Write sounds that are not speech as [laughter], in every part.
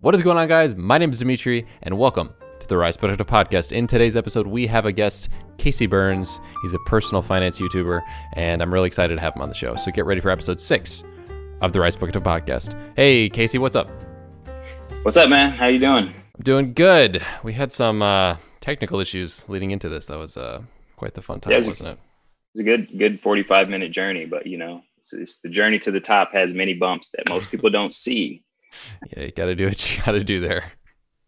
What is going on, guys? My name is Dimitri, and welcome to the Rise Productive Podcast. In today's episode, we have a guest, Casey Burns. He's a personal finance YouTuber, and I'm really excited to have him on the show. So get ready for episode six of the Rise Productive Podcast. Hey, Casey, what's up? What's up, man? How you doing? I'm doing good. We had some uh, technical issues leading into this. That was uh, quite the fun time, yeah, it was, wasn't it? It's a good, good 45 minute journey, but you know, it's, it's the journey to the top has many bumps that most people don't see yeah, you got to do what you got to do there.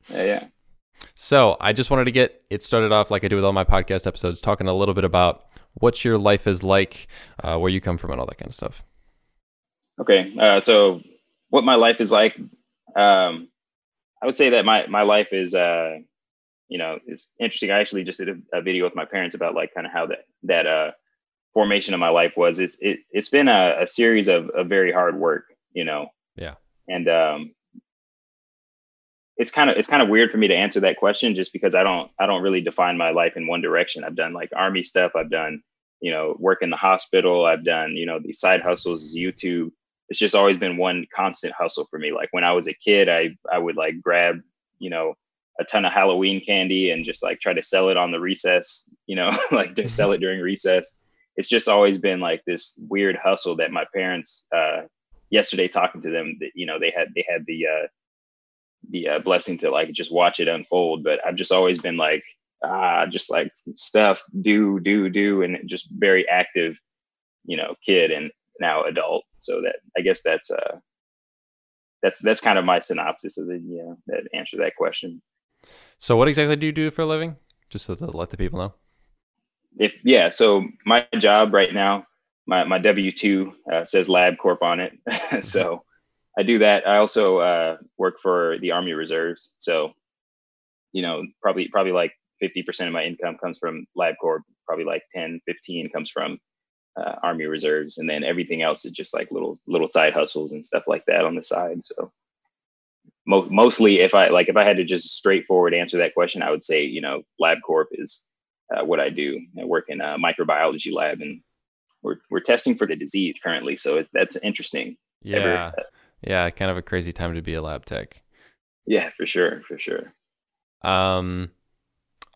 Yeah, yeah. So I just wanted to get it started off like I do with all my podcast episodes, talking a little bit about what your life is like, uh, where you come from, and all that kind of stuff. Okay, uh, so what my life is like, um, I would say that my my life is, uh, you know, is interesting. I actually just did a, a video with my parents about like kind of how that that uh, formation of my life was. It's it, it's been a, a series of, of very hard work, you know. And um, it's kind of it's kind of weird for me to answer that question just because I don't I don't really define my life in one direction. I've done like army stuff. I've done you know work in the hospital. I've done you know these side hustles, YouTube. It's just always been one constant hustle for me. Like when I was a kid, I I would like grab you know a ton of Halloween candy and just like try to sell it on the recess. You know, [laughs] like to sell it during recess. It's just always been like this weird hustle that my parents uh, yesterday talking to them that you know they had they had the uh the uh, blessing to like just watch it unfold. But i've just always been like ah just like stuff do do do and just very active you know kid and now adult. So that i guess that's uh that's that's kind of my synopsis of the yeah that answer that question. So what exactly do you do for a living? Just so to let the people know. If yeah so my job right now my, my W two uh, says LabCorp on it, [laughs] so I do that. I also uh, work for the Army Reserves, so you know probably probably like fifty percent of my income comes from LabCorp. Probably like 10, 15 comes from uh, Army Reserves, and then everything else is just like little little side hustles and stuff like that on the side. So mo- mostly, if I like if I had to just straightforward answer that question, I would say you know LabCorp is uh, what I do. I work in a microbiology lab and we're we're testing for the disease currently, so it, that's interesting. Yeah, Ever, uh, yeah, kind of a crazy time to be a lab tech. Yeah, for sure, for sure. Um,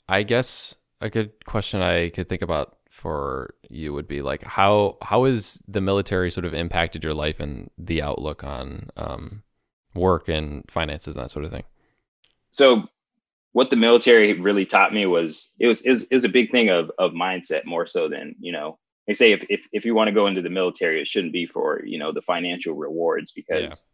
I guess a good question I could think about for you would be like how how is the military sort of impacted your life and the outlook on um, work and finances and that sort of thing? So what the military really taught me was it was it was, it was a big thing of of mindset more so than you know they say if, if if you want to go into the military, it shouldn't be for you know the financial rewards because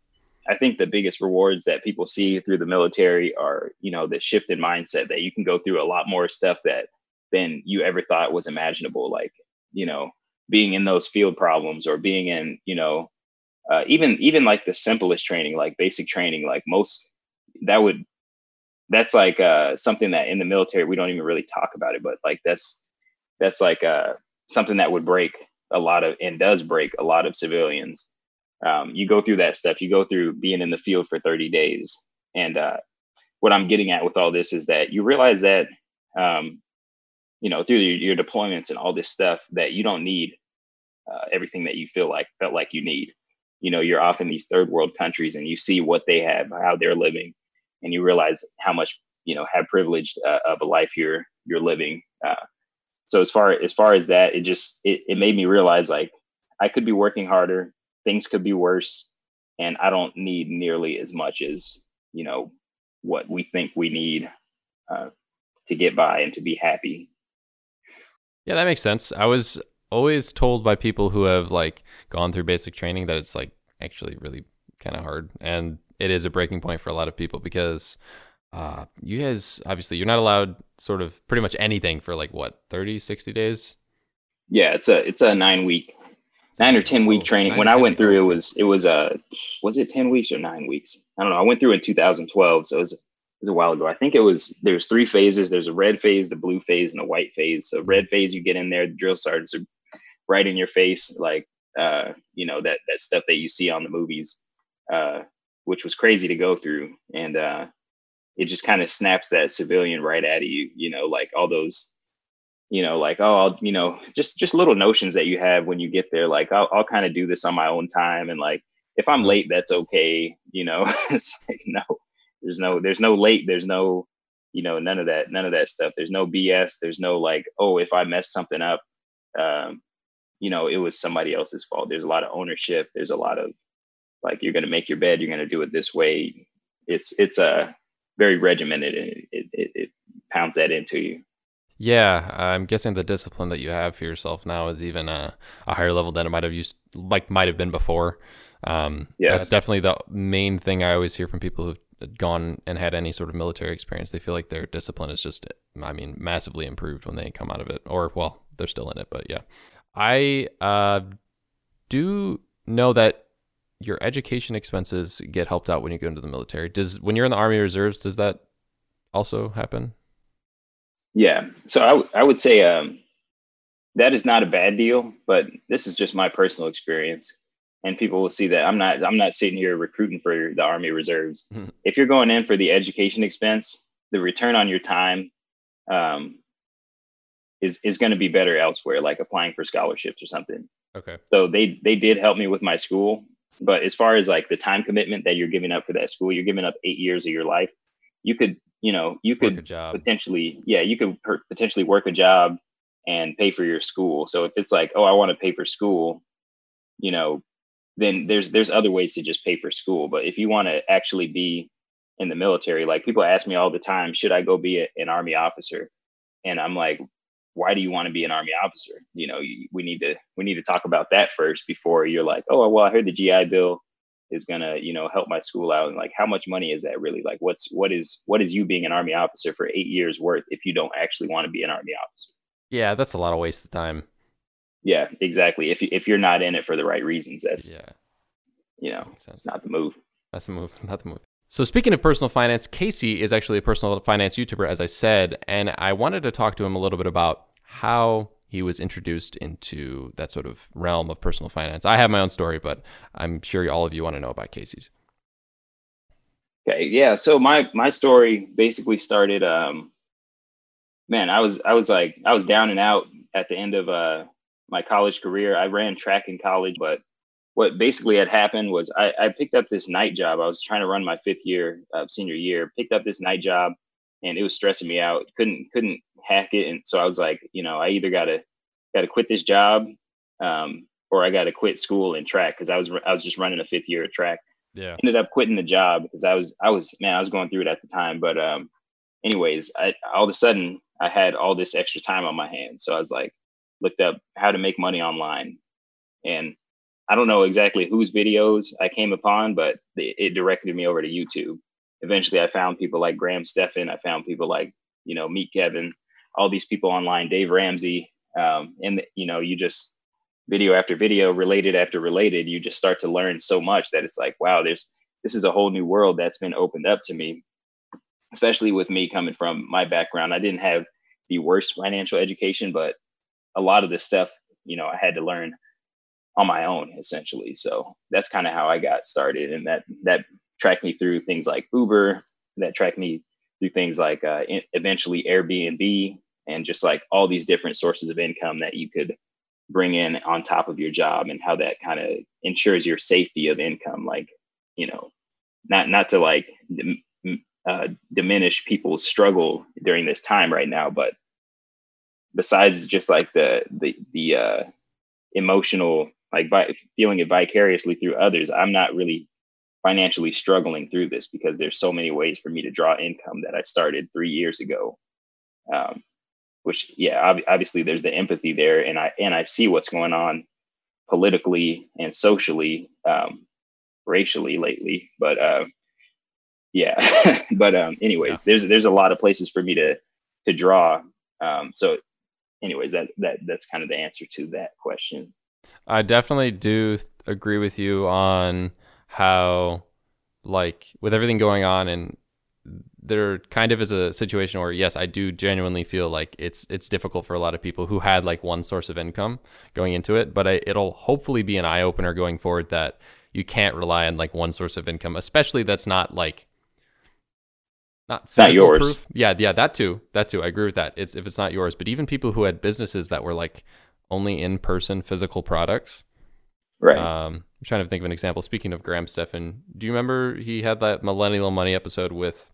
yeah. I think the biggest rewards that people see through the military are you know the shift in mindset that you can go through a lot more stuff that than you ever thought was imaginable, like you know being in those field problems or being in you know uh, even even like the simplest training, like basic training, like most that would that's like uh, something that in the military we don't even really talk about it, but like that's that's like uh something that would break a lot of and does break a lot of civilians. Um, you go through that stuff. You go through being in the field for 30 days. And uh, what I'm getting at with all this is that you realize that, um, you know, through your, your, deployments and all this stuff, that you don't need uh, everything that you feel like felt like you need. You know, you're off in these third world countries and you see what they have, how they're living, and you realize how much you know have privileged uh, of a life you're you're living. Uh, so as far as far as that it just it, it made me realize like i could be working harder things could be worse and i don't need nearly as much as you know what we think we need uh, to get by and to be happy. Yeah that makes sense. I was always told by people who have like gone through basic training that it's like actually really kind of hard and it is a breaking point for a lot of people because uh, you guys obviously you're not allowed sort of pretty much anything for like what 30 60 days? Yeah it's a it's a nine week nine or ten week oh, training. when i went through it was it was a uh, was it 10 weeks or nine weeks? I don't know. I went through in 2012 so it was, it was a while ago. I think it was there's three phases. There's a red phase the blue phase and the white phase. So red phase you get in there the drill sergeants are right in your face like uh you know that that stuff that you see on the movies uh which was crazy to go through. And uh it just kind of snaps that civilian right at you, you know, like all those, you know, like, oh, I'll, you know, just, just little notions that you have when you get there. Like, I'll, I'll kind of do this on my own time. And like, if I'm late, that's okay. You know, [laughs] it's like, no, There's no there's no late. There's no you know none of that none of that stuff. There's no BS. There's no like oh if I mess something up, um, you know it was somebody else's fault. There's a lot of ownership. There's a lot of like you're gonna make your bed. You're gonna do it this way. It's it's a very regimented and it, it, it pounds that into you. Yeah, I'm guessing the discipline that you have for yourself now is even a, a higher level than it might have used, like might have been before. Um, yeah, that's definitely the main thing I always hear from people who've gone and had any sort of military experience. They feel like their discipline is just, I mean, massively improved when they come out of it, or well, they're still in it, but yeah. I uh, do know that your education expenses get helped out when you go into the military. Does when you're in the Army Reserves, does that also happen? Yeah. So I, w- I would say um, that is not a bad deal, but this is just my personal experience. And people will see that I'm not I'm not sitting here recruiting for the Army Reserves. Mm-hmm. [laughs] If you're going in for the education expense, the return on your time um, is is going to be better elsewhere, like applying for scholarships or something. Okay. So they they did help me with my school, but as far as like the time commitment that you're giving up for that school, you're giving up eight years of your life. You could you know you could potentially yeah you could per- potentially work a job and pay for your school. So if it's like oh i want to pay for school you know then there's there's other ways to just pay for school. But if you want to actually be in the military like people ask me all the time should i go be a, an army officer? And i'm like why do you want to be an army officer? You know we need to we need to talk about that first before you're like oh well i heard the gi bill is gonna you know help my school out. And like how much money is that really? Like what's what is what is you being an army officer for eight years worth if you don't actually want to be an army officer? Yeah that's a lot of waste of time. Yeah exactly. If, if you're not in it for the right reasons that's yeah. you know it's not the move. That's the move [laughs] not the move so speaking of personal finance casey is actually a personal finance youtuber as i said and i wanted to talk to him a little bit about how he was introduced into that sort of realm of personal finance. I have my own story, but I'm sure all of you want to know about Casey's. Okay, yeah. So my my story basically started. Um, man, I was I was like I was down and out at the end of uh, my college career. I ran track in college, but what basically had happened was I, I picked up this night job. I was trying to run my fifth year, uh, senior year. Picked up this night job, and it was stressing me out. Couldn't couldn't hack it. And so I was like, you know, I either got to got to quit this job, um, or I got to quit school and track because I was I was just running a fifth year of track. Yeah. Ended up quitting the job because I was I was man I was going through it at the time. But um, anyways, I all of a sudden I had all this extra time on my hands, so I was like looked up how to make money online, and I don't know exactly whose videos I came upon, but it, directed me over to YouTube. Eventually, I found people like Graham Stephan. I found people like you know Meet Kevin, all these people online, Dave Ramsey, um, and you know you just video after video, related after related, you just start to learn so much that it's like, wow, there's this is a whole new world that's been opened up to me. Especially with me coming from my background, I didn't have the worst financial education, but a lot of this stuff, you know, I had to learn on my own essentially. So that's kind of how I got started, and that that tracked me through things like Uber, that tracked me through things like uh, eventually Airbnb and just like all these different sources of income that you could bring in on top of your job and how that kind of ensures your safety of income like you know not not to like uh, diminish people's struggle during this time right now but besides just like the the the uh emotional like by feeling it vicariously through others i'm not really financially struggling through this because there's so many ways for me to draw income that I started three years ago. Um, which, yeah, ob- obviously there's the empathy there, and I and I see what's going on politically and socially, um, racially lately. But uh, yeah, [laughs] but um, anyways, yeah. there's there's a lot of places for me to to draw. Um, so, anyways, that that that's kind of the answer to that question. I definitely do agree with you on how like with everything going on and there kind of is a situation where yes i do genuinely feel like it's it's difficult for a lot of people who had like one source of income going into it but I, it'll hopefully be an eye-opener going forward that you can't rely on like one source of income especially that's not like not, it's not yours proof. yeah yeah that too that too i agree with that it's if it's not yours but even people who had businesses that were like only in person physical products Right. Um, I'm trying to think of an example. Speaking of Graham Stephan, do you remember he had that Millennial Money episode with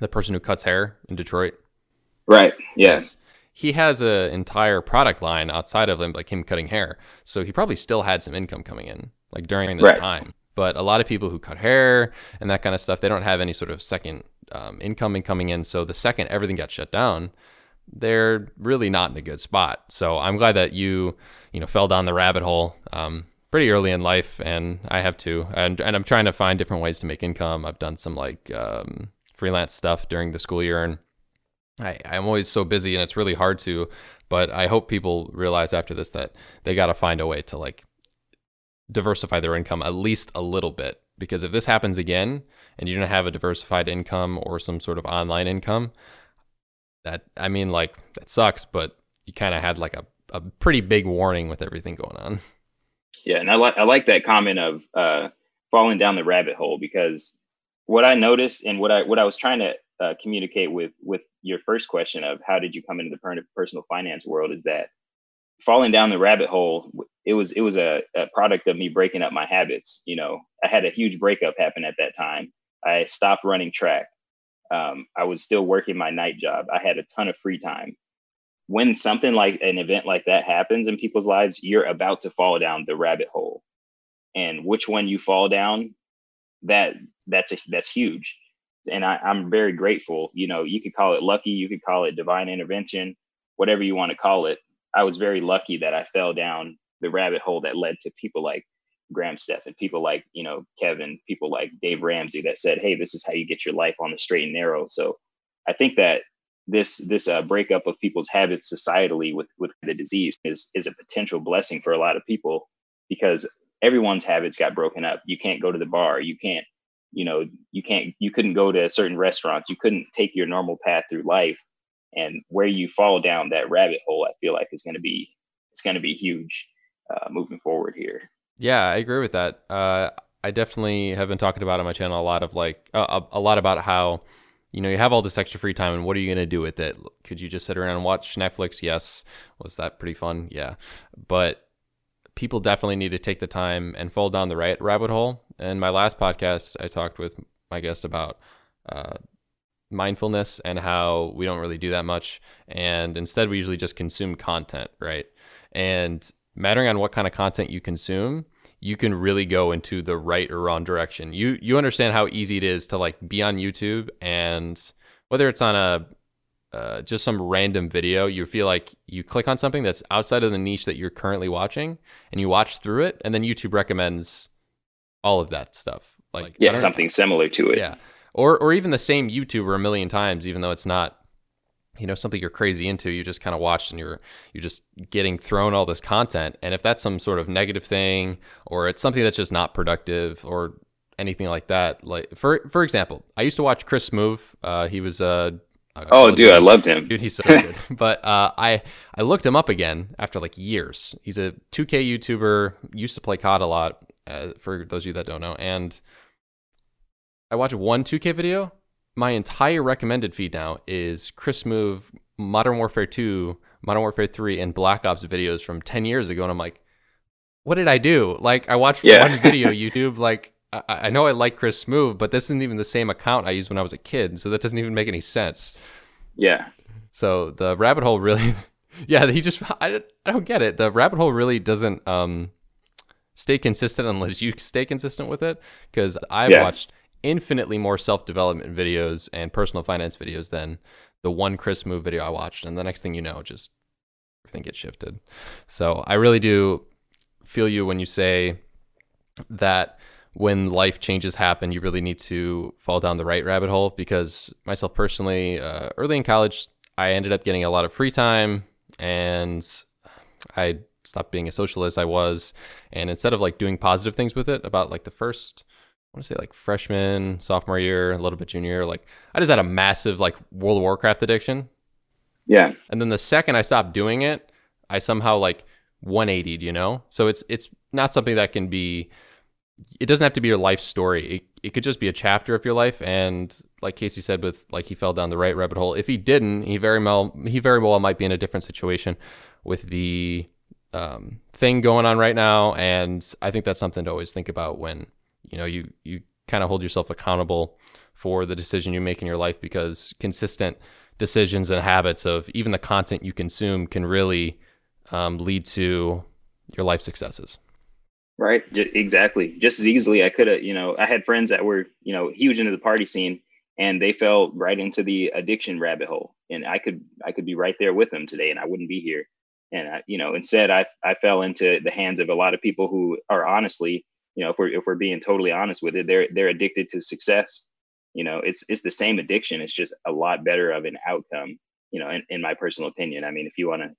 the person who cuts hair in Detroit? Right. Yes. He has an entire product line outside of him, like him cutting hair. So he probably still had some income coming in, like during this Right. time. But a lot of people who cut hair and that kind of stuff, they don't have any sort of second um, income coming in. So the second everything got shut down, they're really not in a good spot. So I'm glad that you, you know, fell down the rabbit hole um, pretty early in life, and I have too. And and I'm trying to find different ways to make income. I've done some like um, freelance stuff during the school year, and I I'm always so busy, and it's really hard to. But I hope people realize after this that they got to find a way to like diversify their income at least a little bit. Because if this happens again, and you don't have a diversified income or some sort of online income, that I mean, like that sucks. But you kind of had like a a pretty big warning with everything going on. Yeah, and I like I like that comment of uh, falling down the rabbit hole because what I noticed and what I what I was trying to uh, communicate with with your first question of how did you come into the personal finance world is that falling down the rabbit hole it was it was a, a product of me breaking up my habits. You know, I had a huge breakup happen at that time. I stopped running track. Um, I was still working my night job. I had a ton of free time when something like an event like that happens in people's lives, you're about to fall down the rabbit hole. And which one you fall down, that that's a, that's huge. And I, I'm very grateful. You know, you could call it lucky, you could call it divine intervention, whatever you want to call it. I was very lucky that I fell down the rabbit hole that led to people like Graham Stephan, people like, you know, Kevin, people like Dave Ramsey that said, Hey, this is how you get your life on the straight and narrow. So I think that this this uh, breakup of people's habits societally with with the disease is is a potential blessing for a lot of people because everyone's habits got broken up. You can't go to the bar. You can't, you know, you can't you couldn't go to certain restaurants. You couldn't take your normal path through life. And where you fall down that rabbit hole, I feel like is going to be it's going to be huge uh, moving forward here. Yeah, I agree with that. Uh, I definitely have been talking about on my channel a lot of like uh, a, a lot about how you know, you have all this extra free time, and what are you going to do with it? Could you just sit around and watch Netflix? Yes. Was that pretty fun? Yeah. But people definitely need to take the time and fall down the right rabbit hole. And my last podcast, I talked with my guest about uh, mindfulness and how we don't really do that much. And instead, we usually just consume content, right? And mattering on what kind of content you consume, you can really go into the right or wrong direction. You you understand how easy it is to like be on YouTube and whether it's on a uh, just some random video, you feel like you click on something that's outside of the niche that you're currently watching, and you watch through it, and then YouTube recommends all of that stuff. Like yeah, something similar to it. Yeah, or or even the same YouTuber a million times, even though it's not you know something you're crazy into you just kind of watched and you're you're just getting thrown all this content. And if that's some sort of negative thing or it's something that's just not productive or anything like that like for for example i used to watch chris smoove. Uh, he was uh, oh dude i loved him. Dude he's so [laughs] good. But uh, i i looked him up again after like years. He's a 2k youtuber used to play cod a lot uh, for those of you that don't know. And i watched one 2k video my entire recommended feed now is Chris Smoove, Modern Warfare 2, Modern Warfare 3, and Black Ops videos from 10 years ago. And I'm like, what did I do? Like, I watched Yeah. one video [laughs] YouTube. Like, I, I know I like Chris Smoove, but this isn't even the same account I used when I was a kid. So that doesn't even make any sense. yeah So the rabbit hole really, [laughs] yeah, he just, I, I don't get it. The rabbit hole really doesn't um, stay consistent unless you stay consistent with it. Because I've Yeah. watched infinitely more self development videos and personal finance videos than the one Chris Smoove video I watched. And the next thing you know, just everything gets shifted. So I really do feel you when you say that when life changes happen, you really need to fall down the right rabbit hole. Because myself personally, uh, early in college, I ended up getting a lot of free time and I stopped being a socialist I was. And instead of like doing positive things with it, about like the first, I want to say like freshman, sophomore year, a little bit junior, like I just had a massive like World of Warcraft addiction. yeah And then the second I stopped doing it, I somehow like 180'd, you know? So it's it's not something that can be it doesn't have to be your life story. It, it could just be a chapter of your life and like Casey said with like he fell down the right rabbit hole. If he didn't, he very well he very well might be in a different situation with the um, thing going on right now, and I think that's something to always think about when you know you you kind of hold yourself accountable for the decision you make in your life because consistent decisions and habits of even the content you consume can really um, lead to your life successes. Right. exactly. Just as easily, I could have, you know, I had friends that were, you know, huge into the party scene and they fell right into the addiction rabbit hole. And I could, I could be right there with them today and I wouldn't be here. And, I, you know, instead I, I fell into the hands of a lot of people who are honestly, you know, if we're, if we're being totally honest with it, they're, they're addicted to success. You know, it's, it's the same addiction. It's just a lot better of an outcome, you know, in, in my personal opinion. I mean, if you want to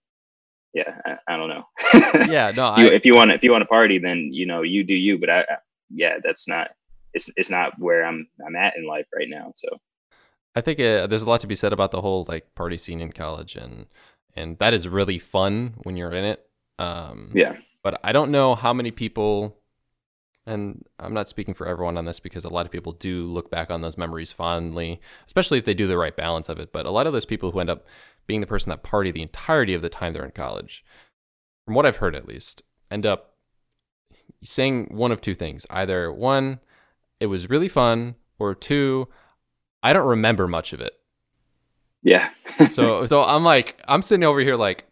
yeah, I, I don't know. [laughs] yeah, no. you, if you want, if you want to party, then you know you do you. But I, I, yeah, that's not. It's it's not where I'm I'm at in life right now. So, I think uh, there's a lot to be said about the whole like party scene in college, and and that is really fun when you're in it. Um, yeah. But I don't know how many people, and I'm not speaking for everyone on this because a lot of people do look back on those memories fondly, especially if they do the right balance of it. But a lot of those people who end up being the person that party the entirety of the time they're in college, from what I've heard at least, end up saying one of two things. Either one, it was really fun, or two, I don't remember much of it. Yeah. so so I'm like I'm sitting over here like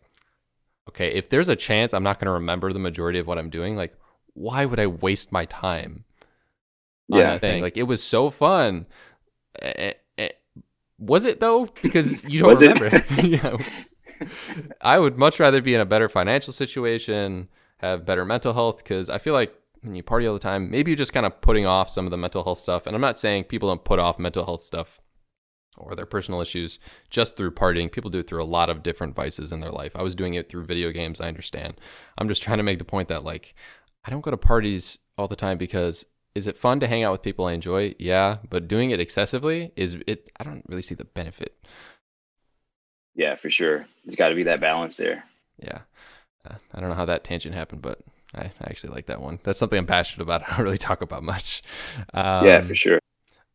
okay, if there's a chance I'm not going to remember the majority of what I'm doing, like why would I waste my time? yeah, that thing? Like it was so fun was it though? Because you don't remember. [laughs] [laughs] yeah. I would much rather be in a better financial situation, have better mental health, because I feel like when you party all the time, maybe you're just kind of putting off some of the mental health stuff. And I'm not saying people don't put off mental health stuff or their personal issues just through partying. People do it through a lot of different vices in their life. I was doing it through video games. I understand. I'm just trying to make the point that like I don't go to parties all the time because is it fun to hang out with people I enjoy? Yeah, but doing it excessively is it. I don't really see the benefit. Yeah, for sure. There's got to be that balance there. Yeah, uh, I don't know how that tangent happened, but I, I, actually like that one. That's something I'm passionate about. [laughs] I don't really talk about much. Um, yeah, for sure.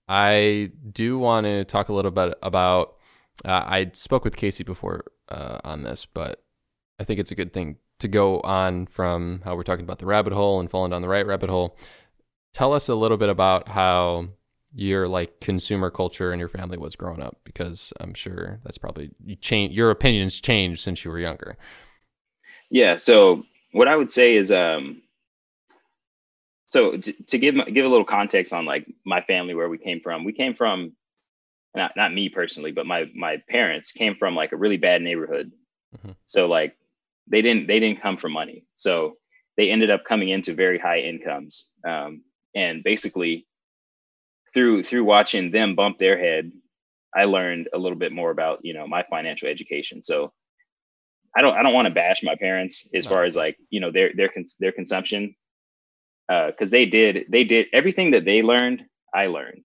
I do want to talk a little bit about. Uh, I spoke with Casey before uh, on this, but I think it's a good thing to go on from how we're talking about the rabbit hole and falling down the right rabbit hole. Tell us a little bit about how your like consumer culture and your family was growing up because i'm sure that's probably you change your opinions changed since you were younger. Yeah so what i would say is um so to, to give give a little context on like my family where we came from we came from not not me personally but my my parents came from like a really bad neighborhood. Mm-hmm. so like they didn't they didn't come from money. So they ended up coming into very high incomes um, and basically through through watching them bump their head i learned a little bit more about you know my financial education. So i don't i don't want to bash my parents as no. far as like you know their their their consumption because uh, they did they did everything that they learned i learned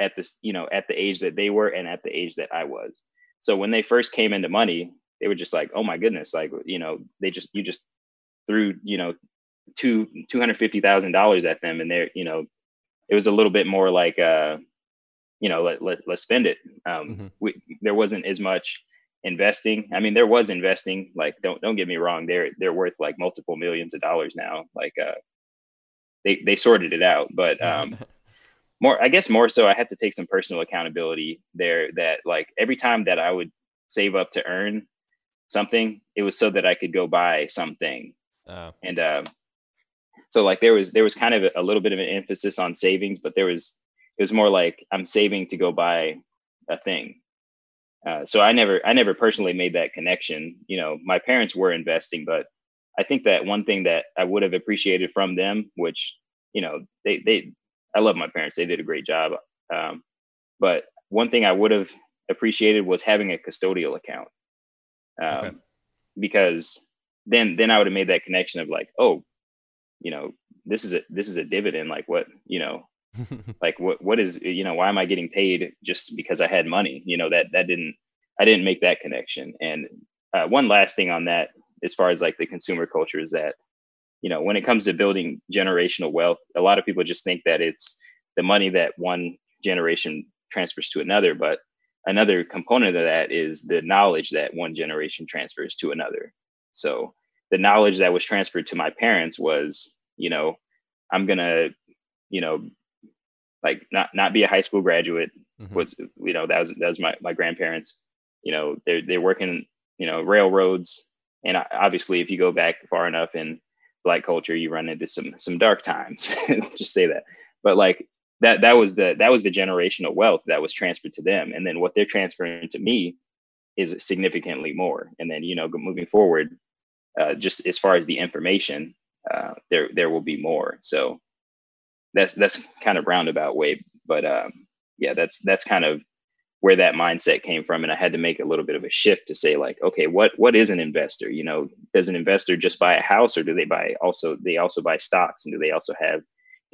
at this you know at the age that they were and at the age that i was. So when they first came into money they were just like oh my goodness like you know they just you just threw you know two two hundred fifty thousand dollars at them, and they're you know, it was a little bit more like uh, you know, let let let's spend it. Um, mm-hmm. we, there wasn't as much investing. I mean, there was investing. Like, don't don't get me wrong, they're they're worth like multiple millions of dollars now. Like, uh, they they sorted it out, but um. more i guess more so i had to take some personal accountability there that like every time that i would save up to earn something it was so that i could go buy something. Uh, and uh, so like there was there was kind of a, little bit of an emphasis on savings but there was it was more like i'm saving to go buy a thing. Uh, so i never i never personally made that connection. You know my parents were investing but i think that one thing that i would have appreciated from them which you know they they i love my parents. They did a great job. Um, but one thing i would have appreciated was having a custodial account um, okay. because then then i would have made that connection of like oh you know this is a this is a dividend. Like what you know [laughs] like what what is you know why am i getting paid just because i had money? You know that that didn't i didn't make that connection. And uh, one last thing on that as far as like the consumer culture is that you know when it comes to building generational wealth a lot of people just think that it's the money that one generation transfers to another but another component of that is the knowledge that one generation transfers to another so the knowledge that was transferred to my parents was, you know, I'm gonna, you know, like not not be a high school graduate. Mm-hmm. Was you know that was that was my my grandparents. You know, they're they're working, you know, railroads, and obviously, if you go back far enough in black culture, you run into some some dark times. [laughs] just say that, but like that that was the that was the generational wealth that was transferred to them, and then what they're transferring to me is significantly more. And then you know, moving forward, uh, just as far as the information, uh, there there will be more. So that's that's kind of roundabout way, but um, yeah, that's that's kind of where that mindset came from and i had to make a little bit of a shift to say like okay what what is an investor you know does an investor just buy a house or do they buy also they also buy stocks and do they also have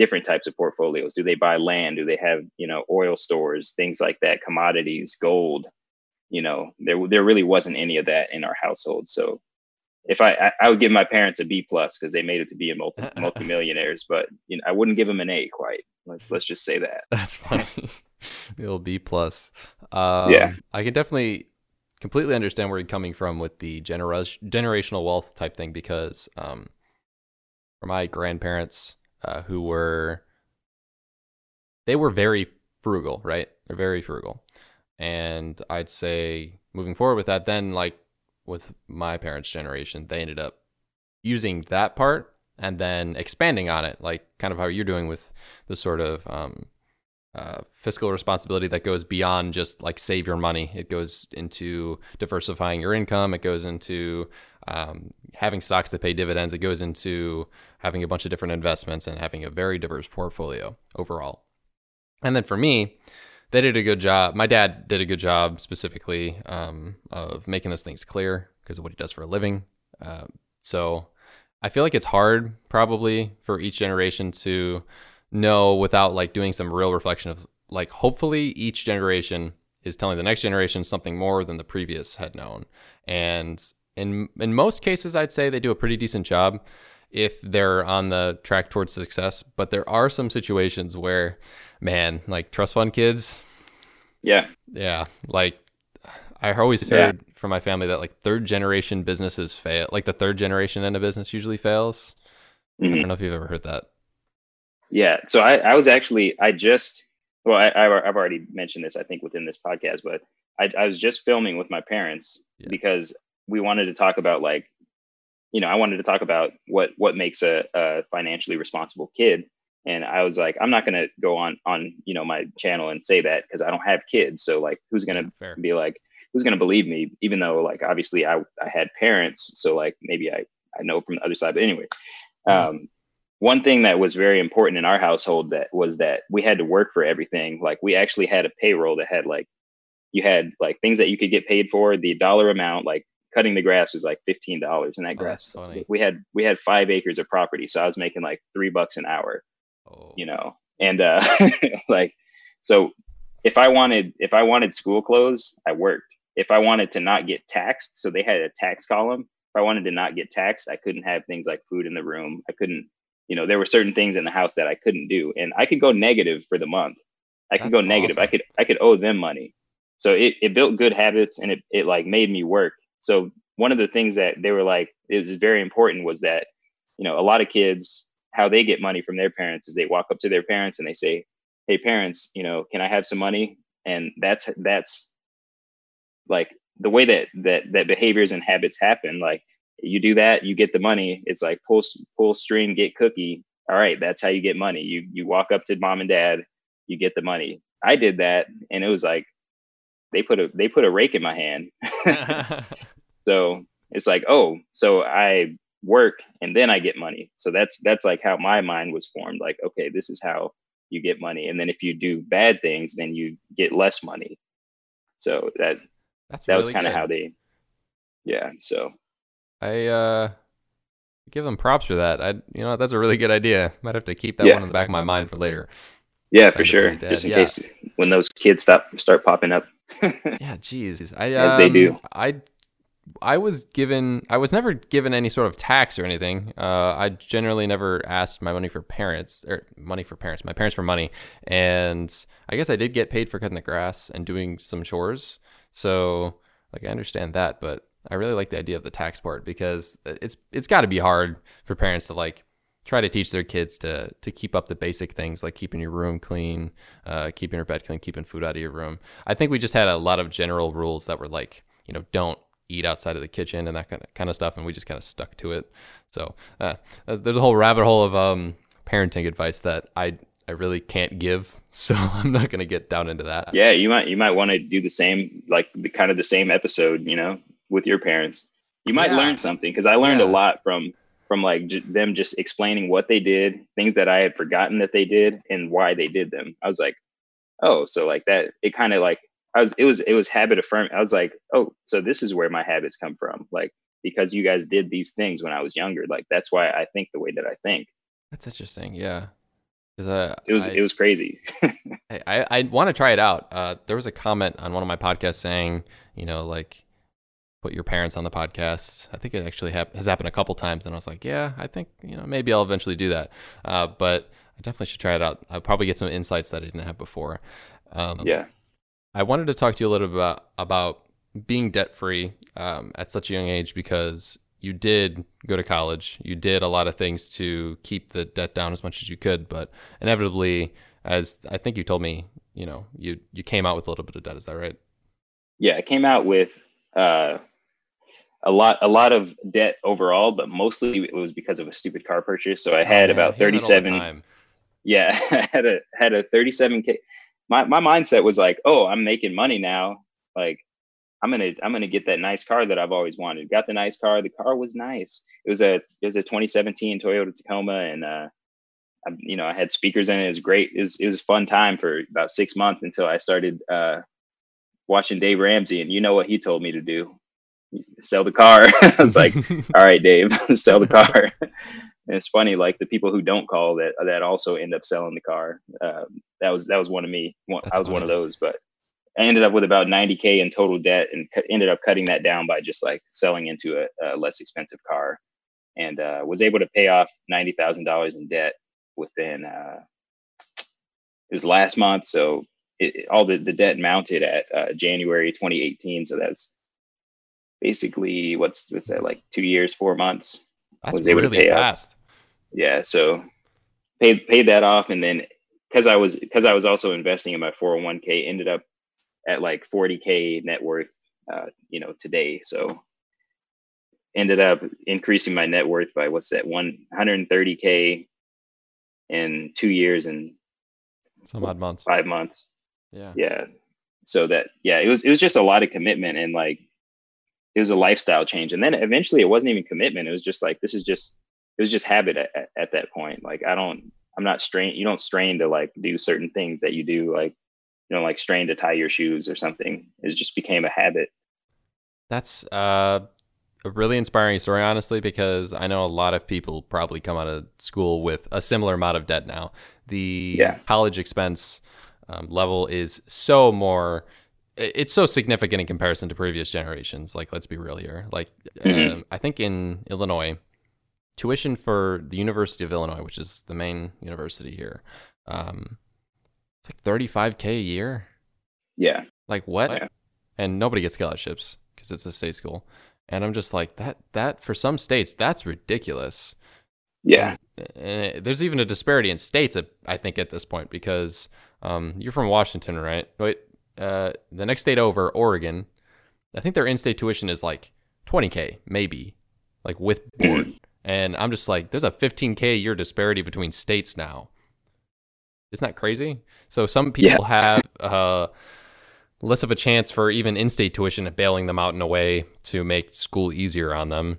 different types of portfolios do they buy land do they have you know oil stores things like that commodities gold you know there there really wasn't any of that in our household so if I, I, I would give my parents a B plus because they made it to be a multi [laughs] multimillionaires, but you know I wouldn't give them an A quite. Let's, let's just say that. [laughs] That's funny. [laughs] the old B plus. Um, yeah, I can definitely completely understand where you're coming from with the genera- generational wealth type thing because um, for my grandparents uh, who were they were very frugal, right? They're very frugal, and I'd say moving forward with that, then like with my parents' generation, they ended up using that part and then expanding on it, like kind of how you're doing with the sort of um, uh, fiscal responsibility that goes beyond just like save your money. It goes into diversifying your income. It goes into um, having stocks that pay dividends. It goes into having a bunch of different investments and having a very diverse portfolio overall. And then for me, they did a good job. My dad did a good job specifically um, of making those things clear because of what he does for a living. Uh, so I feel like it's hard probably for each generation to know without like doing some real reflection of like hopefully each generation is telling the next generation something more than the previous had known. And in in most cases I'd say they do a pretty decent job if they're on the track towards success, but there are some situations where man, like trust fund kids. Yeah. Yeah. Like I always heard yeah. from my family that like third generation businesses fail. Like the third generation in a business usually fails. Mm-hmm. I don't know if you've ever heard that. Yeah. So I, I was actually, I just, well, I, I've already mentioned this, I think, within this podcast, but I, I was just filming with my parents yeah. because we wanted to talk about like, you know, I wanted to talk about what what makes a, a financially responsible kid. And i was like i'm not going to go on on you know my channel and say that because i don't have kids. So like who's going to yeah, be like who's going to believe me? Even though like obviously i i had parents. So like maybe i i know from the other side. But anyway um one thing that was very important in our household that was that we had to work for everything. Like we actually had a payroll that had like you had like things that you could get paid for the dollar amount like cutting the grass was like $15 and that oh, grass we had we had five acres of property so i was making like three bucks an hour oh. you know, and uh, [laughs] like, so if I wanted, if I wanted school clothes, I worked. If I wanted to not get taxed, so they had a tax column. If I wanted to not get taxed, I couldn't have things like food in the room. I couldn't, you know, there were certain things in the house that I couldn't do, and I could go negative for the month. I could That's go negative. Awesome. I could, I could owe them money. So it, it built good habits, and it, it like made me work. So one of the things that they were like, it was very important was that, you know, a lot of kids how they get money from their parents is they walk up to their parents and they say, "Hey, parents, you know, can I have some money?" And that's that's like the way that that that behaviors and habits happen. Like you do that, you get the money. It's like pull pull string, get cookie. All right, that's how you get money. You you walk up to mom and dad, you get the money. I did that, and it was like they put a they put a rake in my hand. [laughs] [laughs] so it's like, oh, so I work and then I get money. So that's that's like how my mind was formed. Like, okay, this is how you get money. And then if you do bad things, then you get less money. So that that's that really was kind of how they yeah. So I uh give them props for that. I you know, that's a really good idea. Might have to keep that yeah. one in the back of my mind for later. Yeah, for sure. Just in yeah. case when those kids stop start popping up. [laughs] yeah, geez. I um, as they do. I I was given, I was never given any sort of tax or anything. Uh, I generally never asked my money for parents or money for parents, my parents for money. And I guess I did get paid for cutting the grass and doing some chores. So, like, I understand that, but I really like the idea of the tax part because it's it's got to be hard for parents to like try to teach their kids to to keep up the basic things like keeping your room clean, uh, keeping your bed clean, keeping food out of your room. I think we just had a lot of general rules that were like, you know, don't eat outside of the kitchen and that kind of kind of stuff, and we just kind of stuck to it. So uh, there's a whole rabbit hole of um, parenting advice that I I really can't give, [laughs] so I'm not gonna get down into that. Yeah, you might you might want to do the same, like the kind of the same episode, you know, with your parents. You might yeah. learn something because I learned yeah. a lot from from like j- them just explaining what they did, things that I had forgotten that they did, and why they did them. I was like, oh, so like that. It kind of like I was. It was it was habit affirming. I was like, oh, so this is where my habits come from. Like because you guys did these things when I was younger. Like that's why I think the way that I think. That's interesting. Yeah. Uh, it was I, it was crazy. I, I, I want to try it out. Uh, there was a comment on one of my podcasts saying, you know, like put your parents on the podcast. I think it actually ha- has happened a couple times, and I was like, yeah, I think you know maybe I'll eventually do that. Uh, but I definitely should try it out. I'll probably get some insights that I didn't have before. Um, yeah, I wanted to talk to you a little bit about about being debt free um, at such a young age because you did go to college. You did a lot of things to keep the debt down as much as you could, but inevitably, as I think you told me, you know, you you came out with a little bit of debt. Is that right? Yeah, I came out with uh, a lot a lot of debt overall, but mostly it was because of a stupid car purchase. So I had oh, about thirty seven. Yeah, [laughs] I had a had a thirty seven k. My my mindset was like, oh, I'm making money now. Like I'm gonna I'm gonna get that nice car that I've always wanted. Got the nice car. The car was nice. It was a it was a 2017 Toyota Tacoma, and uh, I, you know I had speakers in it. It was great. It was it was a fun time for about six months until I started uh, watching Dave Ramsey, and you know what he told me to do? Sell the car. [laughs] I was like, [laughs] all right, Dave, [laughs] sell the car. and it's funny, like the people who don't call that that also end up selling the car. Uh, that was that was one of me. One, I was funny. one of those, but I ended up with about 90k in total debt and ended up cutting that down by just like selling into a, a less expensive car and uh, was able to pay off $90,000 in debt within uh, it was last month. So it, all the, the debt mounted at uh, January 2018. So that's basically what's what's that like two years, four months. That's was able really to pay fast. Off. Yeah, so paid paid that off, and then because I was because I was also investing in my 401k, ended up at like 40k net worth uh, you know today so ended up increasing my net worth by what's that 130k in two years and some odd months five months yeah yeah so that yeah it was it was just a lot of commitment and like it was a lifestyle change and then eventually it wasn't even commitment it was just like this is just it was just habit at, at that point like i don't i'm not strained you don't strain to like do certain things that you do like you know, like strain to tie your shoes or something. It just became a habit. That's uh, a really inspiring story, honestly, because I know a lot of people probably come out of school with a similar amount of debt now. The yeah. college expense um, level is so more it's so significant in comparison to previous generations. Like, let's be real here. Like, mm-hmm. um, I think in Illinois, tuition for the University of Illinois, which is the main university here, um, it's like 35k a year. Yeah. Like what? Yeah. And nobody gets scholarships because it's a state school. And I'm just like that. That for some states, that's ridiculous. Yeah. And it, there's even a disparity in states. I think at this point because um, you're from Washington, right? Wait, uh, the next state over, Oregon. I think their in-state tuition is like 20k, maybe, like with board. Mm-hmm. and I'm just like, there's a 15k a year disparity between states now. Isn't that crazy? So some people yeah. have uh, less of a chance for even in-state tuition bailing them out in a way to make school easier on them.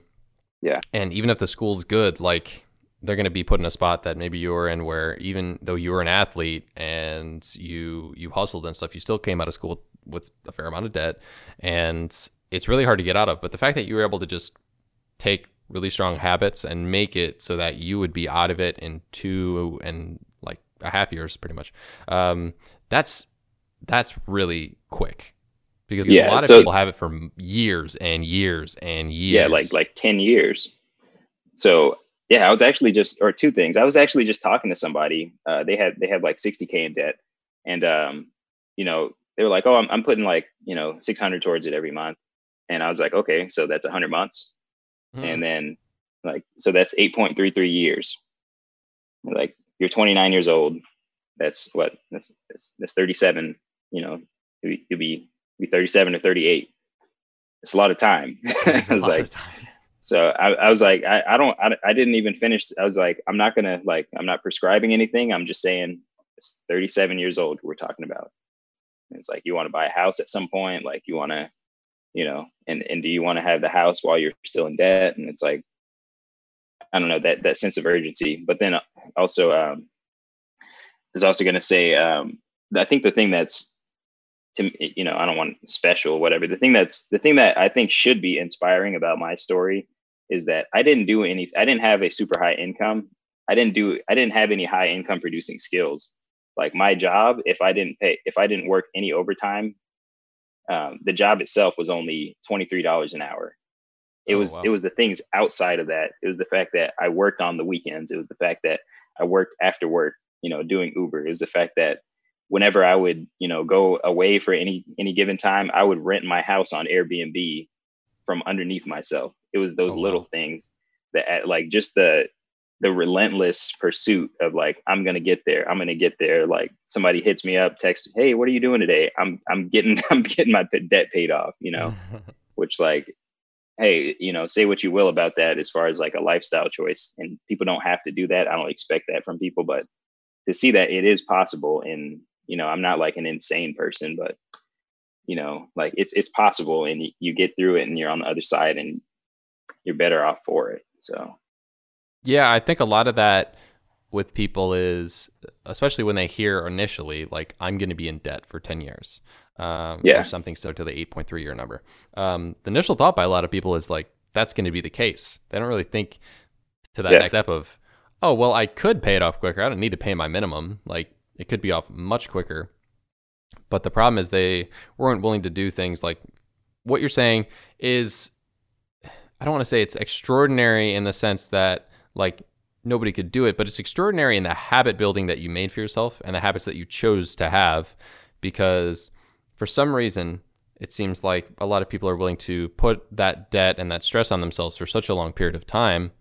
Yeah. And even if the school's good, like they're going to be put in a spot that maybe you were in where even though you were an athlete and you you hustled and stuff, you still came out of school with a fair amount of debt and it's really hard to get out of. But the fact that you were able to just take really strong habits and make it so that you would be out of it in two and like a half years pretty much. Um, that's that's really quick because yeah, a lot of so, people have it for years and years and years. Yeah, like like ten years. So yeah, I was actually just or two things. I was actually just talking to somebody. Uh, they had they had like sixty k in debt, and um, you know they were like, oh, I'm I'm putting like you know six hundred towards it every month. And I was like, okay, so that's 100 months. Hmm. And then, like, so that's 8.33 years. Like, you're 29 years old. That's what? That's, that's, that's 37. You know, you'd be, be 37 or 38. It's a lot of time. [laughs] I was like, so I, I, was like, I, I don't, I, I didn't even finish. I was like, I'm not gonna like, I'm not prescribing anything. I'm just saying, 37 years old. We're talking about. It's like you want to buy a house at some point. Like you want to, you know, and and do you want to have the house while you're still in debt? And it's like, I don't know that that sense of urgency. But then also, um, is also going to say, um, I think the thing that's to you know, I don't want special, or whatever. The thing that's the thing that I think should be inspiring about my story is that I didn't do any. I didn't have a super high income. I didn't do. I didn't have any high income producing skills. Like my job, if I didn't pay, if I didn't work any overtime, um, the job itself was only twenty three dollars an hour. It oh, was wow. it was the things outside of that. It was the fact that I worked on the weekends. It was the fact that I worked after work. You know, doing Uber. It was the fact that whenever I would, you know, go away for any any given time, I would rent my house on Airbnb from underneath myself. It was those oh, little wow. things that uh, like just the the relentless pursuit of like I'm gonna get there. I'm gonna get there. Like somebody hits me up, text, "Hey, what are you doing today?" I'm I'm getting [laughs] I'm getting my debt paid off. You know, [laughs] which like, hey, you know, say what you will about that as far as like a lifestyle choice, and people don't have to do that. I don't expect that from people, but to see that it is possible and you know i'm not like an insane person but you know like it's it's possible and you, you get through it and you're on the other side and you're better off for it so. Yeah i think a lot of that with people is especially when they hear initially like i'm going to be in debt for 10 years um, yeah. or something so to the 8.3 year number. Um, the initial thought by a lot of people is like that's going to be the case. They don't really think to that yeah. next step of oh well i could pay it off quicker. I don't need to pay my minimum. Like it could be off much quicker. But the problem is they weren't willing to do things like what you're saying is I don't want to say it's extraordinary in the sense that like nobody could do it, but it's extraordinary in the habit building that you made for yourself and the habits that you chose to have because for some reason it seems like a lot of people are willing to put that debt and that stress on themselves for such a long period of time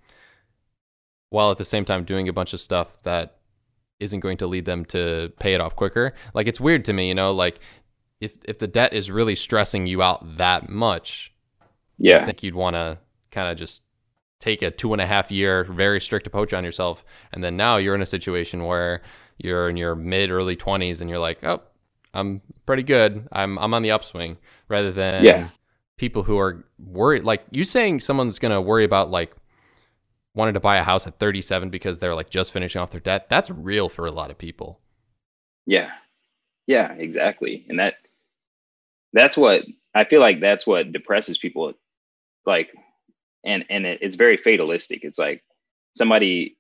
while at the same time doing a bunch of stuff that isn't going to lead them to pay it off quicker. Like it's weird to me, you know, like if if the debt is really stressing you out that much, yeah, I think you'd want to kind of just take a two and a half year very strict approach on yourself, and then now you're in a situation where you're in your mid early twenties and you're like, oh, I'm pretty good. I'm I'm on the upswing, rather than yeah. people who are worried. Like you saying, someone's gonna worry about like wanted to buy a house at 37 because they're like just finishing off their debt, that's real for a lot of people. Yeah. Yeah, exactly. And that that's what I feel like that's what depresses people like and and it, it's very fatalistic. It's like somebody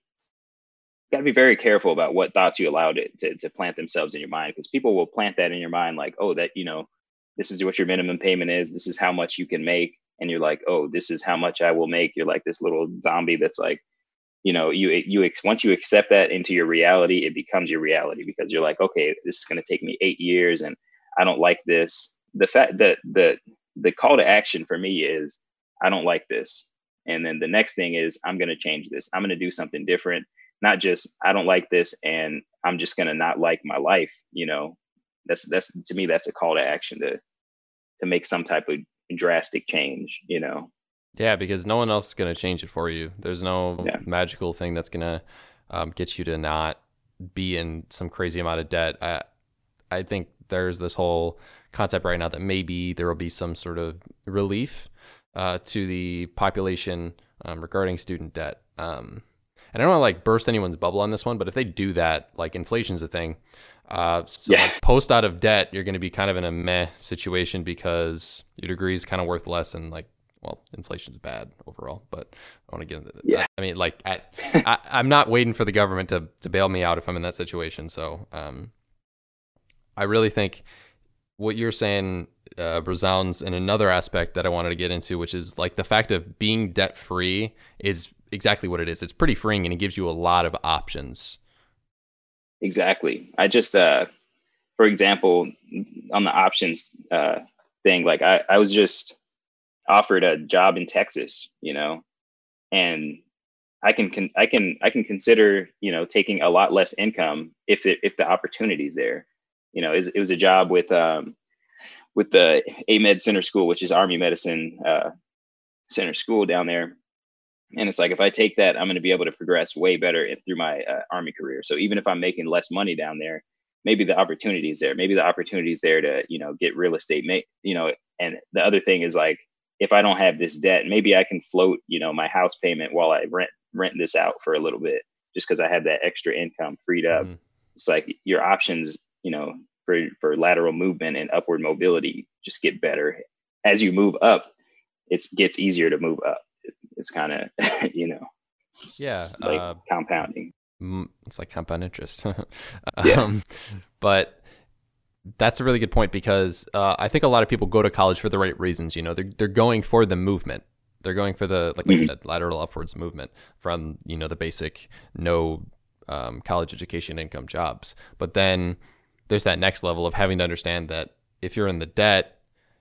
got to be very careful about what thoughts you allow to, to, to plant themselves in your mind because people will plant that in your mind like oh that you know this is what your minimum payment is this is how much you can make and you're like, oh, this is how much I will make. You're like this little zombie that's like, you know, you you once you accept that into your reality, it becomes your reality because you're like, okay, this is going to take me eight years, and I don't like this. The fact that the the call to action for me is I don't like this, and then the next thing is I'm going to change this. I'm going to do something different. Not just I don't like this, and I'm just going to not like my life. You know, that's that's to me that's a call to action to to make some type of drastic change, you know? Yeah, because no one else is going to change it for you. There's no yeah. magical thing that's going to um, get you to not be in some crazy amount of debt. I, I think there's this whole concept right now that maybe there will be some sort of relief uh, to the population um, regarding student debt. Um, and I don't want to like burst anyone's bubble on this one, but if they do that, like inflation's a thing. Uh, so yeah. like post out of debt, you're going to be kind of in a meh situation because your degree is kind of worth less and like, well, inflation's bad overall, but I want to get into that. Yeah. I mean, like, [laughs] I, I, am not waiting for the government to, to bail me out if I'm in that situation. So, um, I really think what you're saying uh, resounds in another aspect that I wanted to get into, which is like the fact of being debt free is exactly what it is. It's pretty freeing and it gives you a lot of options Exactly. I just, uh, for example, on the options uh, thing, like I, I was just, offered a job in Texas, you know, and I can, can I can I can consider you know taking a lot less income if it, if the opportunity's there. You know, it it was a job with um, with the AMEDD Center School, which is Army Medicine uh, Center School down there. And it's like if I take that, I'm going to be able to progress way better through my uh, Army career. So even if I'm making less money down there, maybe the opportunity is there. Maybe the opportunity is there to you know get real estate. Make you know, and the other thing is like if I don't have this debt, maybe I can float you know my house payment while I rent rent this out for a little bit, just because I have that extra income freed up. Mm-hmm. It's like your options, you know, for for lateral movement and upward mobility just get better as you move up. It gets easier to move up. It's kind of [laughs] you know, yeah, like uh, compounding. It's like compound interest. [laughs] [laughs] yeah. Um, but that's a really good point because uh, I think a lot of people go to college for the right reasons. You know, they're they're going for the movement. They're going for the like, mm-hmm. like lateral upwards movement from you know the basic no um, college education income jobs. But then there's that next level of having to understand that if you're in the debt,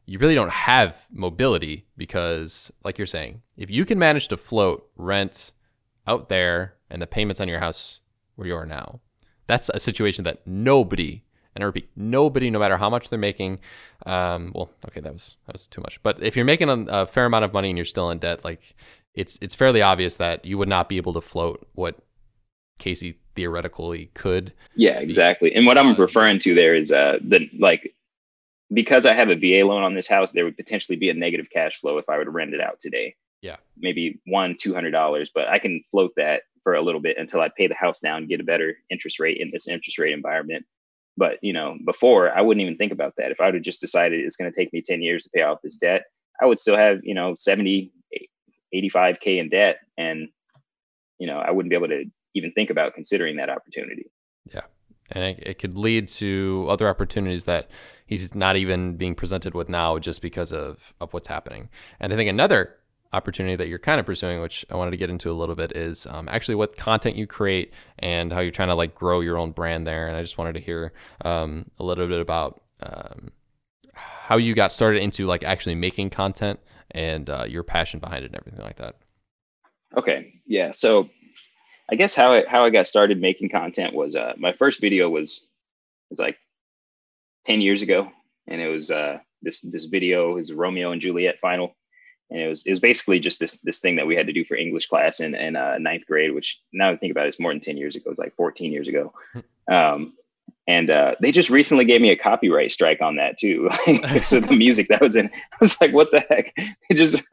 you really don't have mobility because, like you're saying, if you can manage to float rent out there and the payments on your house where you are now, that's a situation that nobody and I repeat, nobody, no matter how much they're making, um, well, okay, that was that was too much. But if you're making a, a, fair amount of money and you're still in debt, like it's it's fairly obvious that you would not be able to float what Casey theoretically could. Yeah, exactly. And what I'm referring to there is uh the like because I have a VA loan on this house, there would potentially be a negative cash flow if I were to rent it out today. Yeah. Maybe one, two hundred dollars, but I can float that for a little bit until I pay the house down and get a better interest rate in this interest rate environment. But you know, before I wouldn't even think about that. If I would have just decided it's going to take me 10 years to pay off this debt, I would still have, you know, 70, 85K in debt. And, you know, I wouldn't be able to even think about considering that opportunity. Yeah. And it, it could lead to other opportunities that he's not even being presented with now just because of, of what's happening. And I think another opportunity that you're kind of pursuing, which I wanted to get into a little bit, is um, actually what content you create and how you're trying to like grow your own brand there. And I just wanted to hear um, a little bit about um, how you got started into like actually making content and uh, your passion behind it and everything like that. Okay, yeah. So I guess how I, how I got started making content was uh, my first video was was like ten years ago, and it was uh, this this video is Romeo and Juliet final and it was it was basically just this this thing that we had to do for English class in in uh, ninth grade, which now I think about it, it's more than ten years ago. It was like fourteen years ago, hmm. um, and uh, they just recently gave me a copyright strike on that too. [laughs] so the [laughs] music that was in, I was like, what the heck? [laughs] They just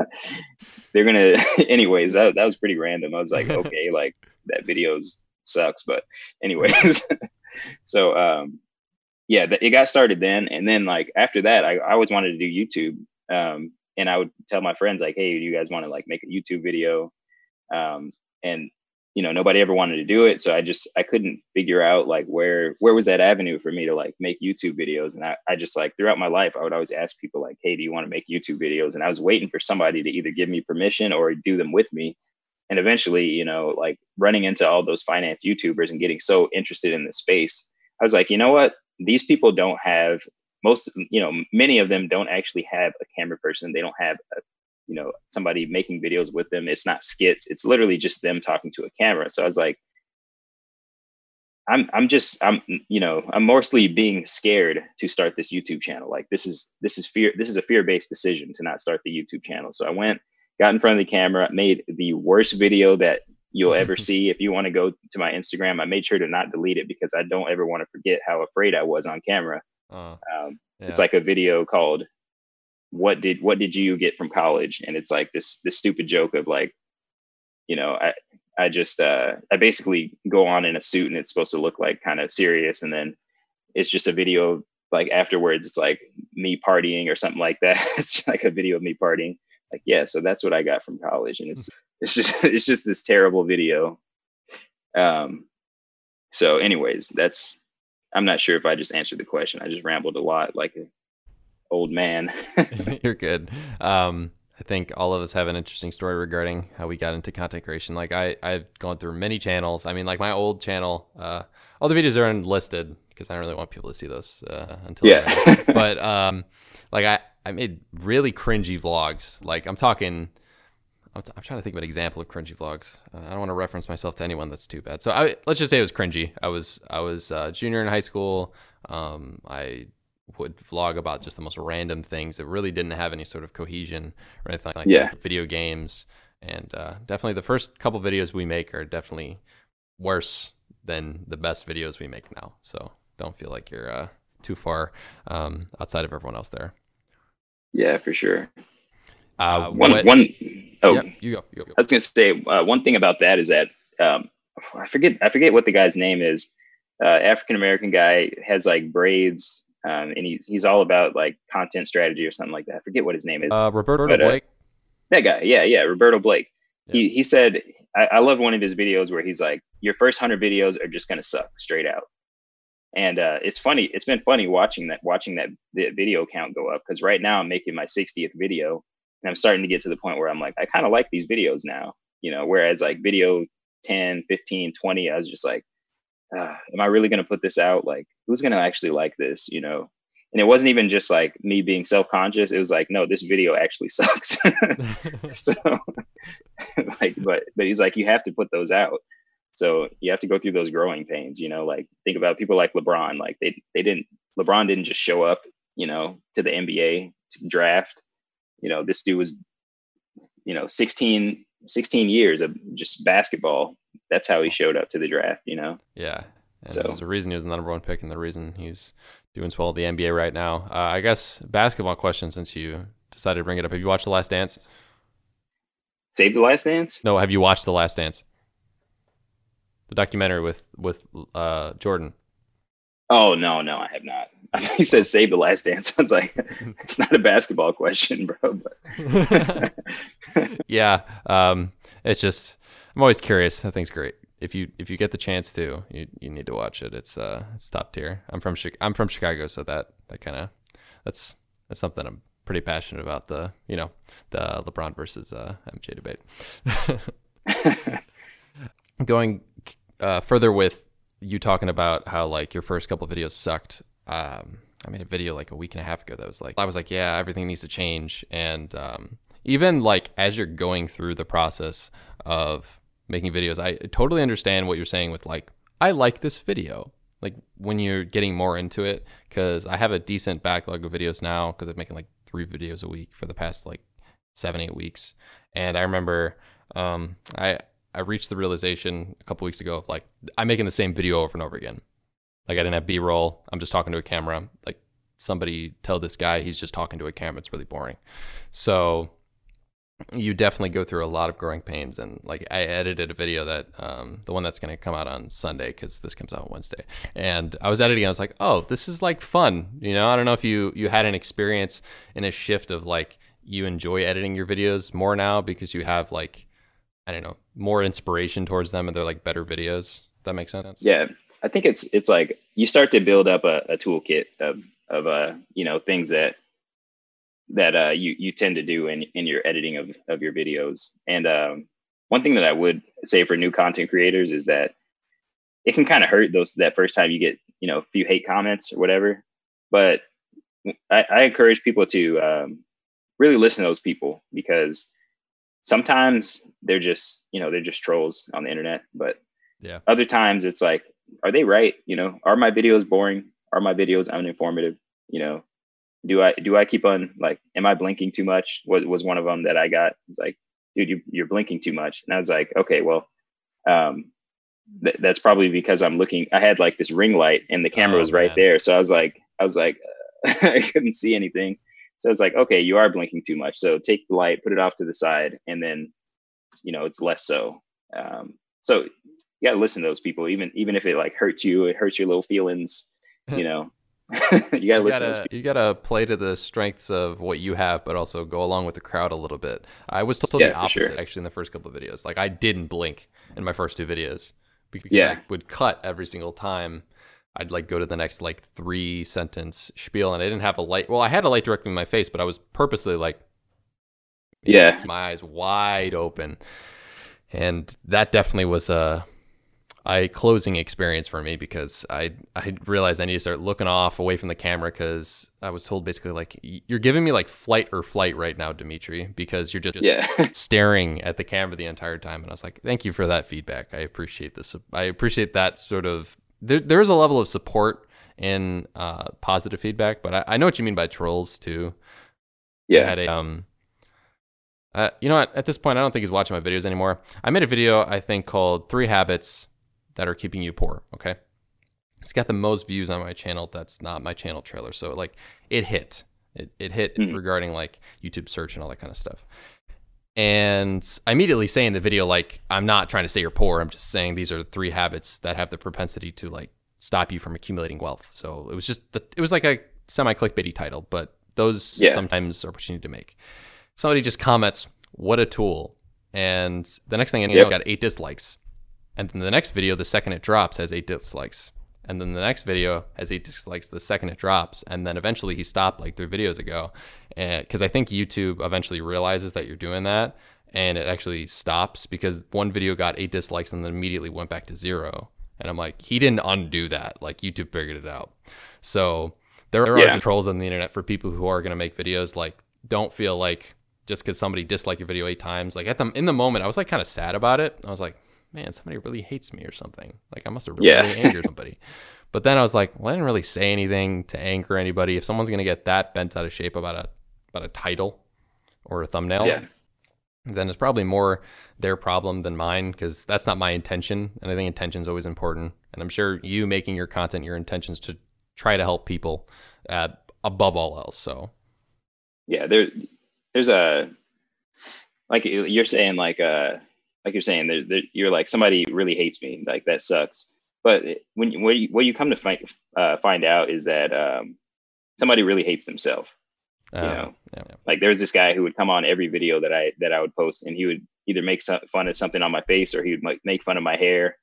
they're gonna. anyways, that that was pretty random. I was like, okay, like that videos sucks, but anyways, [laughs] so um, yeah, it got started then, and then like after that, I, I always wanted to do YouTube. Um, and I would tell my friends like, "Hey, do you guys want to like make a YouTube video?" Um, and you know, nobody ever wanted to do it, so I just I couldn't figure out like where where was that avenue for me to like make YouTube videos. And I, I just like throughout my life, I would always ask people like, "Hey, do you want to make YouTube videos?" And I was waiting for somebody to either give me permission or do them with me. And eventually, you know, like running into all those finance YouTubers and getting so interested in the space, I was like, you know what? These people don't have most you know many of them don't actually have a camera person. They don't have a, you know somebody making videos with them. It's not skits. It's literally just them talking to a camera. So i was like i'm i'm just i'm you know i'm mostly being scared to start this youtube channel. Like this is this is fear this is a fear-based decision to not start the youtube channel. So i went got in front of the camera made the worst video that you'll ever [laughs] see if you want to go to my instagram i made sure to not delete it because i don't ever want to forget how afraid i was on camera uh, um, yeah. It's like a video called "What did What did you get from college?" and it's like this this stupid joke of like, you know, I I just uh, I basically go on in a suit and it's supposed to look like kind of serious, and then it's just a video like afterwards. It's like me partying or something like that. [laughs] it's like a video of me partying. Like yeah, so that's what I got from college, and it's it's just [laughs] it's just this terrible video. Um, so anyways, that's I'm not sure if I just answered the question. I just rambled a lot like an old man. [laughs] [laughs] You're good. Um, I think all of us have an interesting story regarding how we got into content creation. Like I, I've gone through many channels. I mean, like my old channel, uh, all the videos are unlisted because I don't really want people to see those uh, until. Yeah. but um, like I, I made really cringy vlogs. Like I'm talking. I'm, t- I'm trying to think of an example of cringy vlogs. Uh, I don't want to reference myself to anyone that's too bad. So I, let's just say it was cringy. I was I was uh, junior in high school. Um, I would vlog about just the most random things that really didn't have any sort of cohesion or anything like Yeah. that. Video games, and uh, definitely the first couple videos we make are definitely worse than the best videos we make now. So don't feel like you're uh, too far um, outside of everyone else there. Yeah, for sure. Uh, One what- one oh Yep, you go. You go. I was gonna say uh, one thing about that is that um, I forget I forget what the guy's name is. Uh, African American guy has like braids, um, and he's he's all about like content strategy or something like that. I forget what his name is. Uh, Roberto But, uh, Blake. that guy, yeah, yeah, Roberto Blake. Yeah. He he said I, I love one of his videos where he's like, "Your first hundred videos are just gonna suck straight out." And uh, it's funny. It's been funny watching that watching that the video count go up because right now I'm making my 60th video, and I'm starting to get to the point where I'm like, I kind of like these videos now, you know. Whereas like video 10, 15, 20, I was just like, ah, am I really gonna put this out? Like, who's gonna actually like this, you know? And it wasn't even just like me being self conscious. It was like, no, this video actually [laughs] sucks. [laughs] so [laughs] like but but he's like you have to put those out so you have to go through those growing pains you know like think about people like lebron like they they didn't lebron didn't just show up you know to the nba draft you know this dude was you know 16 16 years of just basketball that's how he showed up to the draft you know yeah. And So- there's a reason he was the number one pick, and the reason he's doing so well in the NBA right now. Uh, I guess basketball question, since you decided to bring it up. Have you watched The Last Dance? save the last dance No. Have you watched The Last Dance? The documentary with with uh, Jordan. oh no no i have not [laughs] I he said save the last dance [laughs] i was like [laughs] it's not a basketball question bro but yeah, um, it's just I'm always curious. I think it's great. If you if you get the chance to, you, you need to watch it. It's uh it's top tier. I'm from Chi- I'm from Chicago, so that that kind of that's that's something I'm pretty passionate about. The you know the LeBron versus uh, MJ debate. Going uh, further with you talking about how like your first couple videos sucked. Um, I made a video like a week and a half ago that was like I was like, yeah, everything needs to change, and um, even like as you're going through the process of making videos, I totally understand what you're saying with like, I like this video. Like when you're getting more into it, because I have a decent backlog of videos now because I'm making like three videos a week for the past like seven, eight weeks. And I remember um, I I reached the realization a couple weeks ago of like I'm making the same video over and over again. Like I didn't have B-roll. I'm just talking to a camera. Like somebody tell this guy he's just talking to a camera. It's really boring. So you definitely go through a lot of growing pains and like i edited a video that um, the one that's going to come out on sunday because this comes out on wednesday and i was editing i was like oh this is like fun you know i don't know if you you had an experience in a shift of like you enjoy editing your videos more now because you have like i don't know more inspiration towards them and they're like better videos. That makes sense. Yeah i think it's it's like you start to build up a, a toolkit of of uh you know things that that uh you you tend to do in in your editing of of your videos. And um one thing that i would say for new content creators is that it can kind of hurt those that first time you get you know a few hate comments or whatever. But i, I encourage people to um really listen to those people because sometimes they're just you know they're just trolls on the internet but Yeah. other times it's like are they right? You know are my videos boring? Are my videos uninformative? You know do i do i keep on like am i blinking too much? Was, was one of them that i got? It's like dude you, you're blinking too much. And i was like okay well um th- that's probably because i'm looking i had like this ring light and the camera Oh, was right man. there. So i was like i was like [laughs] i couldn't see anything so it's like okay you are blinking too much so take the light put it off to the side and then you know it's less so um so you gotta listen to those people even even if it like hurts you it hurts your little feelings [laughs] you know [laughs] you gotta you listen to those gotta, you gotta play to the strengths of what you have, but also go along with the crowd a little bit. I was told Yeah, the opposite sure. actually in the first couple of videos. Like I didn't blink in my first two videos because Yeah. I would cut every single time. I'd like go to the next like three sentence spiel, and I didn't have a light. Well, I had a light directly in my face, but I was purposely like, Yeah. my eyes wide open, and that definitely was a a closing experience for me because I I realized I need to start looking off away from the camera because I was told basically like you're giving me like flight or flight right now, Dimitri, because you're just, just Yeah. [laughs] staring at the camera the entire time. And I was like, thank you for that feedback. I appreciate this. I appreciate that sort of. There, there is a level of support in uh, positive feedback, but I, I know what you mean by trolls too. Yeah. a, um, uh, you know what? At this point, I don't think he's watching my videos anymore. I made a video I think called Three Habits That Are Keeping You Poor. Okay, it's got the most views on my channel. That's not my channel trailer, so like it hit. It it hit Hmm. regarding like YouTube search and all that kind of stuff. And I immediately say in the video, like, I'm not trying to say you're poor. I'm just saying these are the three habits that have the propensity to like stop you from accumulating wealth. So it was just the, it was like a semi clickbaity title, but those Yeah. sometimes are what you need to make. Somebody just comments, "What a tool!" And the next thing I know, Yep. I got eight dislikes. And then the next video, the second it drops, has eight dislikes. And then the next video has eight dislikes the second it drops. And then eventually he stopped like three videos ago. Eh, because I think YouTube eventually realizes that you're doing that and it actually stops because one video got eight dislikes and then immediately went back to zero. And I'm like, he didn't undo that. Like YouTube figured it out. So there are Yeah. trolls on the internet for people who are going to make videos. Like, don't feel like just because somebody disliked your video eight times. Like at the in the moment, I was like kind of sad about it. I was like, man, somebody really hates me or something. Like I must have really, Yeah. really angered [laughs] somebody. But then I was like, well, I didn't really say anything to anger anybody. If someone's gonna get that bent out of shape about a about a title or a thumbnail, Yeah. then it's probably more their problem than mine because that's not my intention. And I think intention is always important. And I'm sure you making your content, your intentions to try to help people uh, above all else. So yeah there there's a like you- you're saying like uh like you're saying there, you're like somebody really hates me like that sucks. But when you- what you, what you come to find uh, find out is that um somebody really hates themselves uh, know, yeah, yeah. like there was this guy who would come on every video that i that i would post and he would either make some, fun of something on my face or he would like make fun of my hair.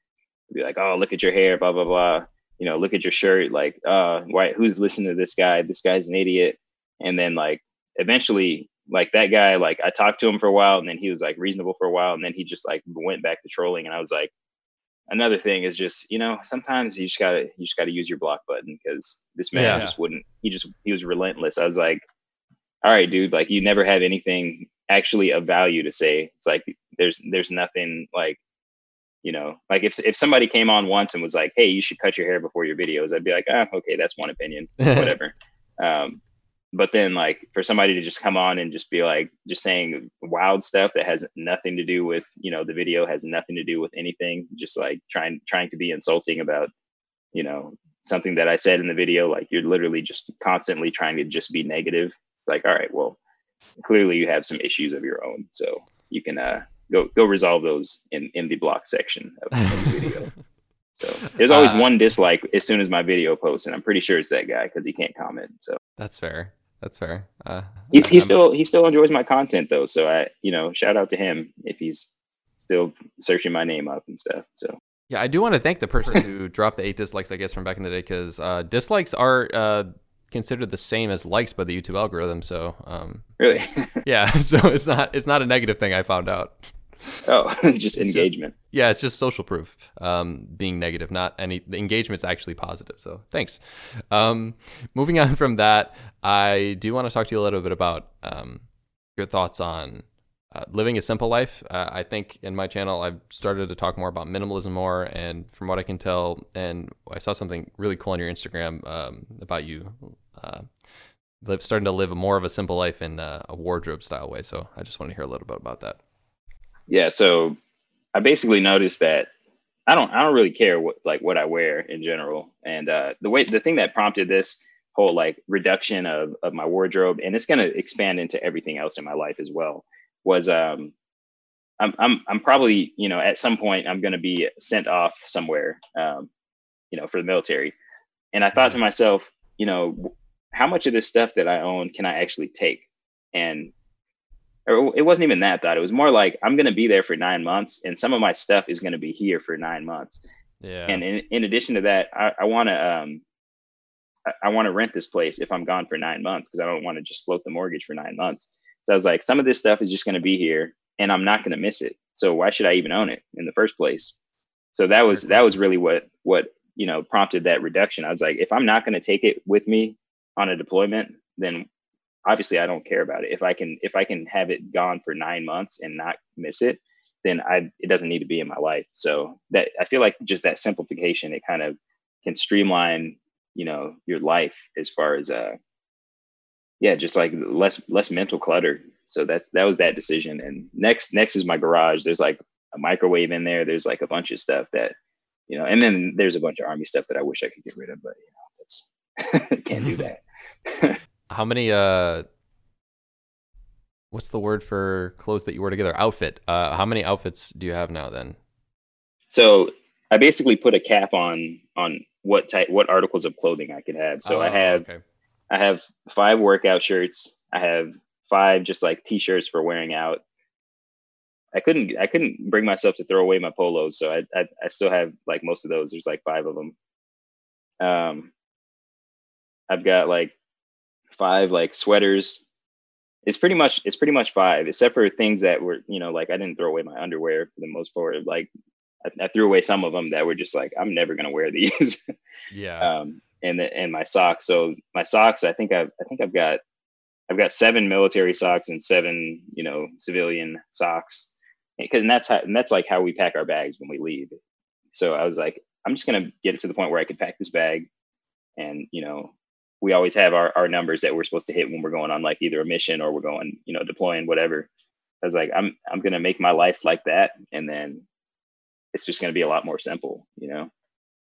He'd be like oh look at your hair blah blah blah. You know look at your shirt like uh why who's listening to this guy? This guy's an idiot. And then like eventually like that guy like i talked to him for a while and then he was like reasonable for a while and then he just like went back to trolling and i was like another thing is just you know sometimes you just gotta you just gotta use your block button because this man Yeah. just wouldn't he just he was relentless i was like all right dude like you never have anything actually of value to say it's like there's there's nothing like you know like if if somebody came on once and was like hey you should cut your hair before your videos i'd be like ah okay that's one opinion [laughs] whatever. um, but then like for somebody to just come on and just be like just saying wild stuff that has nothing to do with you know the video has nothing to do with anything, just like trying trying to be insulting about you know something that I said in the video. Like you're literally just constantly trying to just be negative. It's like all right, well clearly you have some issues of your own, so you can uh, go go resolve those in in the block section of, of the video. [laughs] So there's always Uh, one dislike as soon as my video posts, and I'm pretty sure it's that guy because he can't comment. So That's fair. That's fair. Uh, he's he still he still enjoys my content though. So I you know shout out to him if he's still searching my name up and stuff. So Yeah, I do want to thank the person who [laughs] dropped the eight dislikes, I guess, from back in the day, because uh, dislikes are uh, considered the same as likes by the YouTube algorithm. So, um, really, [laughs] yeah, [laughs] so it's not it's not a negative thing. I found out. Oh, [laughs] just just- engagement. Yeah, it's just social proof um, being negative, not any. The engagement's actually positive. So thanks. Um, moving on from that, I do want to talk to you a little bit about um, your thoughts on uh, living a simple life. Uh, I think in my channel, I've started to talk more about minimalism more, and from what I can tell, and I saw something really cool on your Instagram um, about you. Uh, live, starting to live a more of a simple life in uh, a wardrobe style way. So I just want to hear a little bit about that. Yeah. So I basically noticed that I don't I don't really care what like what I wear in general. And uh, the way the thing that prompted this whole like reduction of of my wardrobe, and it's gonna expand into everything else in my life as well, was um I'm I'm I'm probably you know at some point I'm gonna be sent off somewhere um you know for the military, and I thought to myself you know how much of this stuff that I own can I actually take and or it wasn't even that thought. It was more like I'm going to be there for nine months, and some of my stuff is going to be here for nine months. Yeah. And in, in addition to that, I, I want to um, I, I want to rent this place if I'm gone for nine months because I don't want to just float the mortgage for nine months. So I was like, some of this stuff is just going to be here, and I'm not going to miss it. So why should I even own it in the first place? So that was that was really what what you know prompted that reduction. I was like, if I'm not going to take it with me on a deployment, then obviously I don't care about it. If I can if I can have it gone for nine months and not miss it, then I it doesn't need to be in my life. So that I feel like just that simplification, it kind of can streamline, you know, your life as far as uh yeah, just like less less mental clutter. So that's that was that decision. And next next is my garage. There's like a microwave in there. There's like a bunch of stuff that, you know, and then there's a bunch of army stuff that I wish I could get rid of, but you know, that's [laughs] can't do that. [laughs] How many uh what's the word for clothes that you wear together? Outfit. Uh how many outfits do you have now then? So I basically put a cap on on what type what articles of clothing I could have. So oh, I have okay. I have five workout shirts. I have five just like t-shirts for wearing out. I couldn't I couldn't bring myself to throw away my polos, so I I, I still have like most of those. There's like five of them. Um, I've got like five like sweaters. It's pretty much it's pretty much five, except for things that were you know like I didn't throw away my underwear for the most part. Like I, I threw away some of them that were just like I'm never gonna wear these. [laughs] yeah. Um, and the, and my socks. So my socks, I think I've I think I've got I've got seven military socks and seven you know civilian socks because and that's how and that's like how we pack our bags when we leave. So I was like, I'm just gonna get it to the point where I could pack this bag, and you know, we always have our our numbers that we're supposed to hit when we're going on like either a mission or we're going, you know, deploying whatever. I was like, I'm I'm gonna make my life like that, and then it's just gonna be a lot more simple, you know.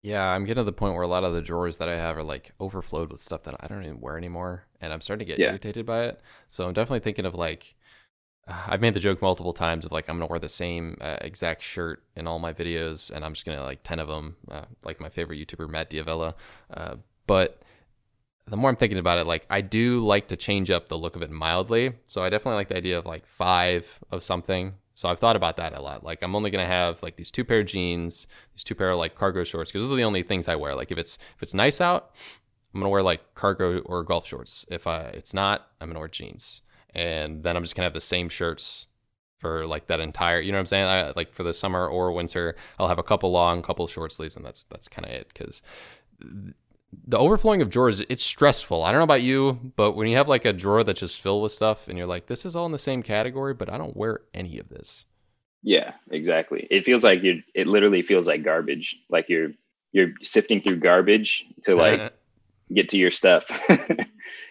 Yeah, I'm getting to the point where a lot of the drawers that I have are like overflowed with stuff that I don't even wear anymore, and I'm starting to get yeah. irritated by it. So I'm definitely thinking of like [sighs] I've made the joke multiple times of like I'm gonna wear the same uh, exact shirt in all my videos, and I'm just gonna like ten of them, uh, like my favorite YouTuber Matt D'Avella. Uh, but the more I'm thinking about it, like I do like to change up the look of it mildly. So I definitely like the idea of like five of something. So I've thought about that a lot. Like I'm only gonna have like these two pair of jeans, these two pair of like cargo shorts, because those are the only things I wear. Like if it's if it's nice out, I'm gonna wear like cargo or golf shorts. If I it's not, I'm gonna wear jeans and then I'm just gonna have the same shirts for like that entire you know what I'm saying I, like for the summer or winter I'll have a couple long couple short sleeves and that's that's kind of it because the overflowing of drawers it's stressful. I don't know about you but when you have like a drawer that's just filled with stuff and you're like this is all in the same category but I don't wear any of this. Yeah exactly. It feels like you it literally feels like garbage like you're you're sifting through garbage to [laughs] like get to your stuff. [laughs]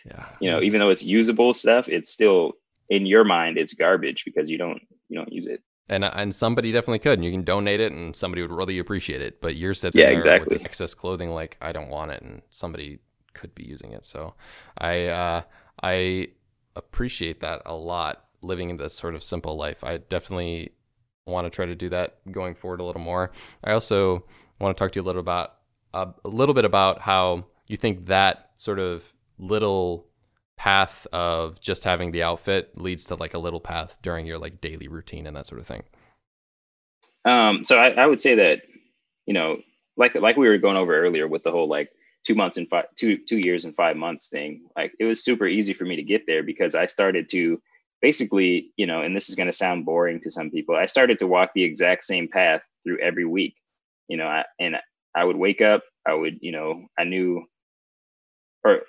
Yeah you know even though it's usable stuff it's still in your mind it's garbage because you don't you don't use it and and somebody definitely could and you can donate it and somebody would really appreciate it. But you're sitting yeah, there exactly. with excess clothing like i don't want it and somebody could be using it. So i uh i appreciate that a lot living in this sort of simple life. I definitely want to try to do that going forward a little more. I also want to talk to you a little about uh, a little bit about how you think that sort of little path of just having the outfit leads to like a little path during your like daily routine and that sort of thing? Um, so I, I would say that, you know, like like we were going over earlier with the whole like two months and five two two years and five months thing, like it was super easy for me to get there because I started to basically, you know, and this is going to sound boring to some people, I started to walk the exact same path through every week, you know, I, and I would wake up, I would, you know, I knew, or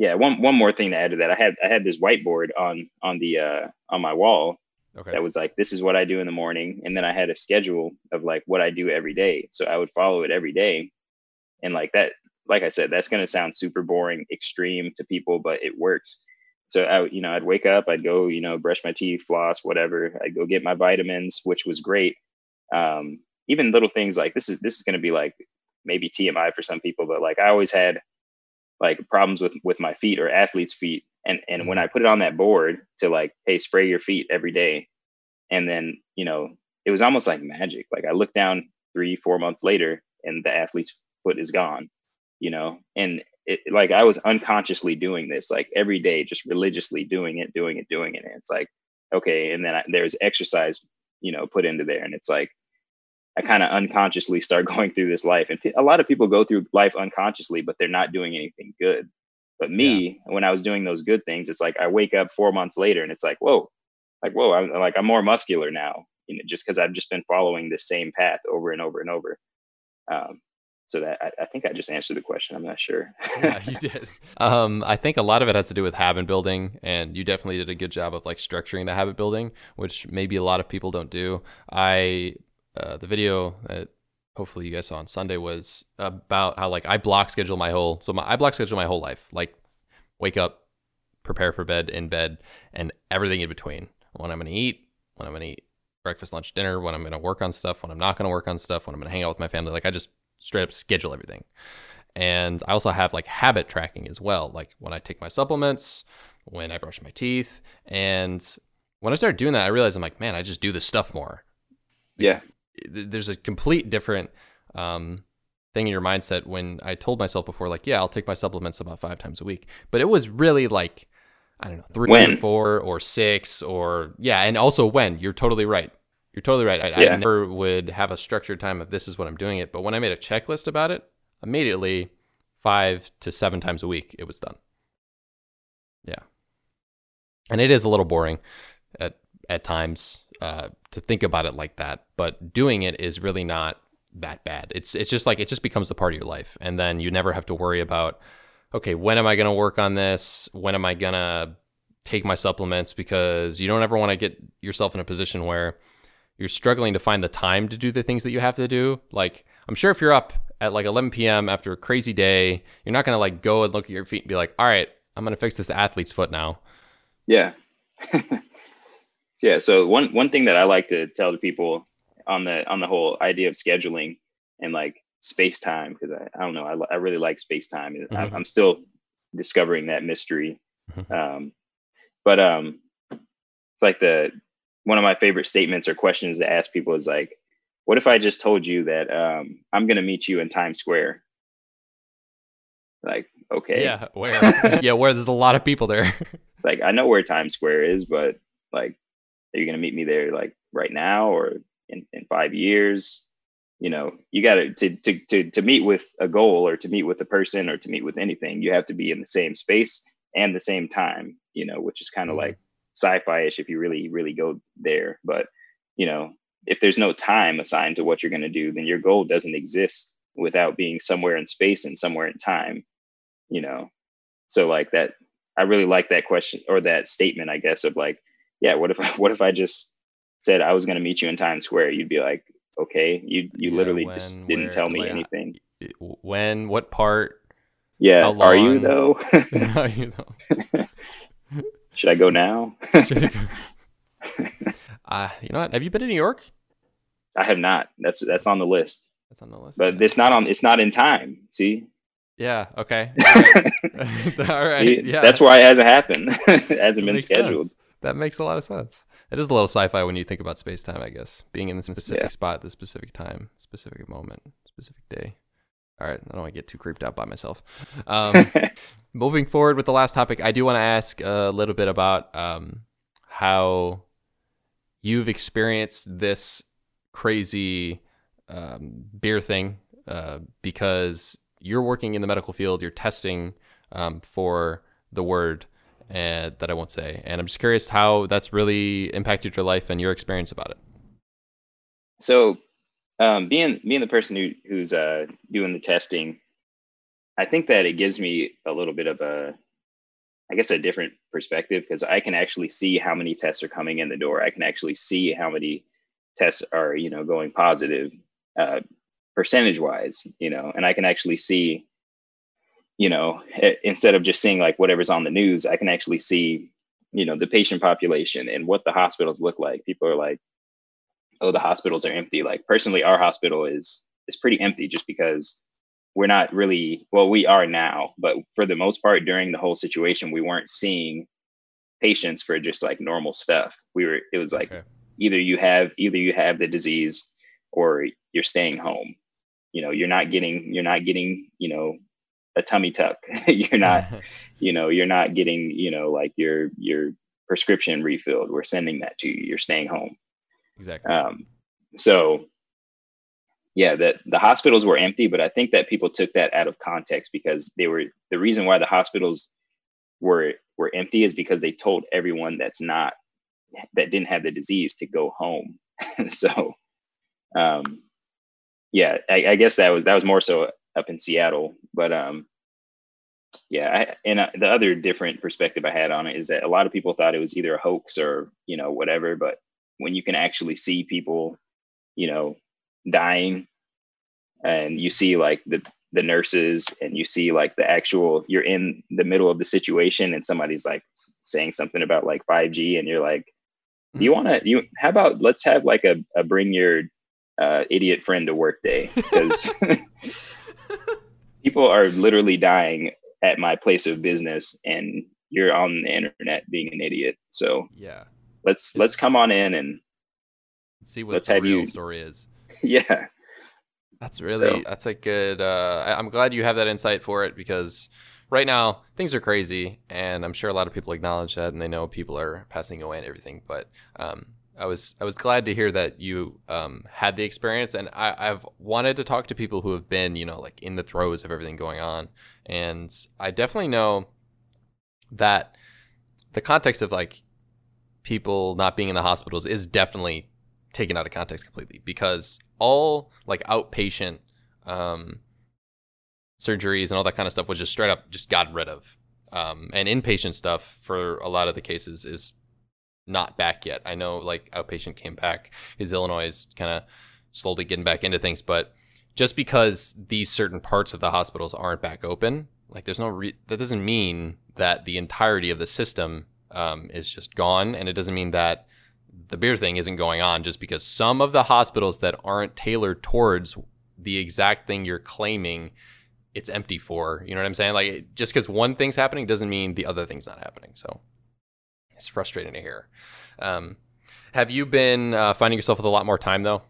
yeah, one one more thing to add to that. I had I had this whiteboard on on the uh on my wall okay. that was like this is what I do in the morning, and then I had a schedule of like what I do every day. So I would follow it every day, and like that, like I said, that's gonna sound super boring, extreme to people, but it works. So I, you know, I'd wake up, I'd go, you know, brush my teeth, floss, whatever. I'd go get my vitamins, which was great. Um, even little things like this is this is gonna be like maybe TMI for some people, but like I always had like problems with with my feet or athletes' feet. And and when mm-hmm. I put it on that board to like, hey, spray your feet every day, and then you know it was almost like magic. Like I looked down three four months later, and the athlete's foot is gone. You know, and it like I was unconsciously doing this like every day, just religiously doing it, doing it, doing it. And it's like okay, and then I, there's exercise, you know, put into there, and it's like I kind of unconsciously start [laughs] going through this life. And a lot of people go through life unconsciously, but they're not doing anything good. But me, yeah. when I was doing those good things, it's like I wake up four months later and it's like, whoa, like, whoa, I'm like, I'm more muscular now. you know, just because I've just been following the same path over and over and over. Um, so that I, I, think I just answered the question. I'm not sure. yeah, [laughs] you did. Um, I think a lot of it has to do with habit building, and you definitely did a good job of like structuring the habit building, which maybe a lot of people don't do. I uh, the video that hopefully you guys saw on Sunday was about how like I block schedule my whole so my I block schedule my whole life like wake up, prepare for bed, in bed, and everything in between. When I'm gonna eat, when I'm gonna eat breakfast, lunch, dinner, when I'm gonna work on stuff, when I'm not gonna work on stuff, when I'm gonna hang out with my family. Like I just straight up schedule everything. And I also have like habit tracking as well, like when I take my supplements, when I brush my teeth. And when I started doing that, I realized I'm like, man, I just do this stuff more. Yeah. There's a complete different um, thing in your mindset when I told myself before, like, yeah, I'll take my supplements about five times a week. But it was really like, I don't know, three when? or four or six or, yeah. And also when, you're totally right. You're totally right. I, yeah. I never would have a structured time of this is what I'm doing it. But when I made a checklist about it, immediately five to seven times a week, it was done. Yeah. And it is a little boring at, at times uh, to think about it like that. But doing it is really not that bad. It's it's just like it just becomes a part of your life, and then you never have to worry about, okay, when am I going to work on this? When am I going to take my supplements? Because you don't ever want to get yourself in a position where you're struggling to find the time to do the things that you have to do. Like, I'm sure if you're up at like 11 p.m. after a crazy day, you're not going to like go and look at your feet and be like, all right, I'm going to fix this athlete's foot now. Yeah. [laughs] yeah. So one, one thing that I like to tell the people on the, on the whole idea of scheduling and like space time, cause I, I don't know, I, I really like space time. Mm-hmm. I'm still discovering that mystery. Mm-hmm. Um, but, um, it's like the, one of my favorite statements or questions to ask people is like, what if I just told you that um, I'm going to meet you in Times Square? Like, okay. Yeah, where? yeah, where there's a lot of people there. [laughs] like, I know where Times Square is, but like, are you going to meet me there like right now or in, in five years? You know, you got to, to, to, to meet with a goal or to meet with a person or to meet with anything, you have to be in the same space and the same time, you know, which is kind of mm-hmm. like sci-fi-ish if you really really go there but you know if there's no time assigned to what you're going to do then your goal doesn't exist without being somewhere in space and somewhere in time you know so like that i really like that question or that statement i guess of like yeah what if [laughs] what if i just said i was going to meet you in times square you'd be like okay you you yeah, literally when, just didn't where, tell me like, anything when what part yeah are you though [laughs] [laughs] are you though should I go now? uh, you know what? Have you been to New York? I have not. That's that's on the list. That's on the list. But yeah. it's not on. It's not in time. See. Yeah. Okay. All right. All right. See, yeah. That's why it hasn't happened. it hasn't been scheduled. Sense. That makes a lot of sense. It is a little sci-fi when you think about space time. I guess being in this specific yeah. spot, at the specific time, specific moment, specific day. All right, I don't want to get too creeped out by myself. Um, [laughs] moving forward with the last topic, I do want to ask a little bit about um, how you've experienced this crazy um, beer thing uh, because you're working in the medical field, you're testing um, for the word and, that I won't say. And I'm just curious how that's really impacted your life and your experience about it. So um, being being the person who who's uh, doing the testing, I think that it gives me a little bit of a, I guess, a different perspective because I can actually see how many tests are coming in the door. I can actually see how many tests are you know going positive, uh, percentage wise, you know, and I can actually see, you know, eh, instead of just seeing like whatever's on the news, I can actually see, you know, the patient population and what the hospitals look like. People are like, oh the hospitals are empty like personally our hospital is is pretty empty just because we're not really well we are now but for the most part during the whole situation we weren't seeing patients for just like normal stuff we were it was like okay. either you have either you have the disease or you're staying home you know you're not getting you're not getting you know a tummy tuck [laughs] you're not [laughs] you know you're not getting you know like your your prescription refilled we're sending that to you you're staying home Exactly. Um, so yeah, that the hospitals were empty, but I think that people took that out of context because they were the reason why the hospitals were were empty is because they told everyone that's not that didn't have the disease to go home. [laughs] so, um, yeah, I, I, guess that was that was more so up in Seattle, but um, yeah, I, and uh, the other different perspective I had on it is that a lot of people thought it was either a hoax or you know whatever, but when you can actually see people, you know, dying, and you see like the the nurses and you see like the actual you're in the middle of the situation and somebody's like saying something about like 5G and you're like mm-hmm. you want to you how about let's have like a, a bring your uh, idiot friend to work day [laughs] because [laughs] [laughs] people are literally dying at my place of business and you're on the internet being an idiot so yeah let's let's come on in and see what the real you, story is [laughs] yeah that's really so. that's a good. Uh, I'm glad you have that insight for it because right now things are crazy, and I'm sure a lot of people acknowledge that, and they know people are passing away and everything. But um, I was I was glad to hear that you um, had the experience, and I, I've wanted to talk to people who have been, you know, like in the throes of everything going on, and I definitely know that the context of like people not being in the hospitals is definitely taken out of context completely because all like outpatient um, surgeries and all that kind of stuff was just straight up just gotten rid of. Um, and inpatient stuff for a lot of the cases is not back yet. I know like outpatient came back because Illinois is kind of slowly getting back into things, but just because these certain parts of the hospitals aren't back open, like there's no re- that doesn't mean that the entirety of the system um, is just gone, and it doesn't mean that the beer thing isn't going on just because some of the hospitals that aren't tailored towards the exact thing you're claiming it's empty for. You know what I'm saying? Like just because one thing's happening doesn't mean the other thing's not happening. So it's frustrating to hear. Um, have you been uh, finding yourself with a lot more time though?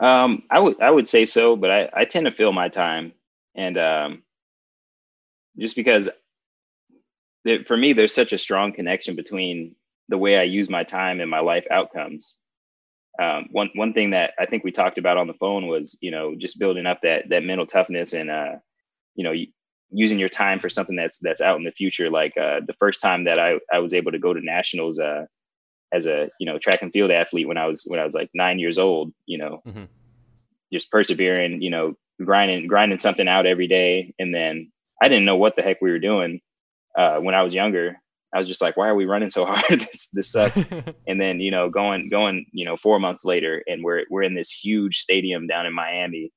Um, I would I would say so, but I, I tend to fill my time, and um, just because for me, there's such a strong connection between the way I use my time and my life outcomes. Um, one one thing that I think we talked about on the phone was you know just building up that that mental toughness and uh, you know using your time for something that's that's out in the future. Like uh, the first time that I I was able to go to nationals uh, as a you know track and field athlete when I was when I was like nine years old. You know, mm-hmm. just persevering. You know, grinding grinding something out every day, and then I didn't know what the heck we were doing uh, when I was younger. I was just like, why are we running so [laughs] hard? this this sucks. [laughs] and then you know, going going you know four months later, and we're we're in this huge stadium down in Miami,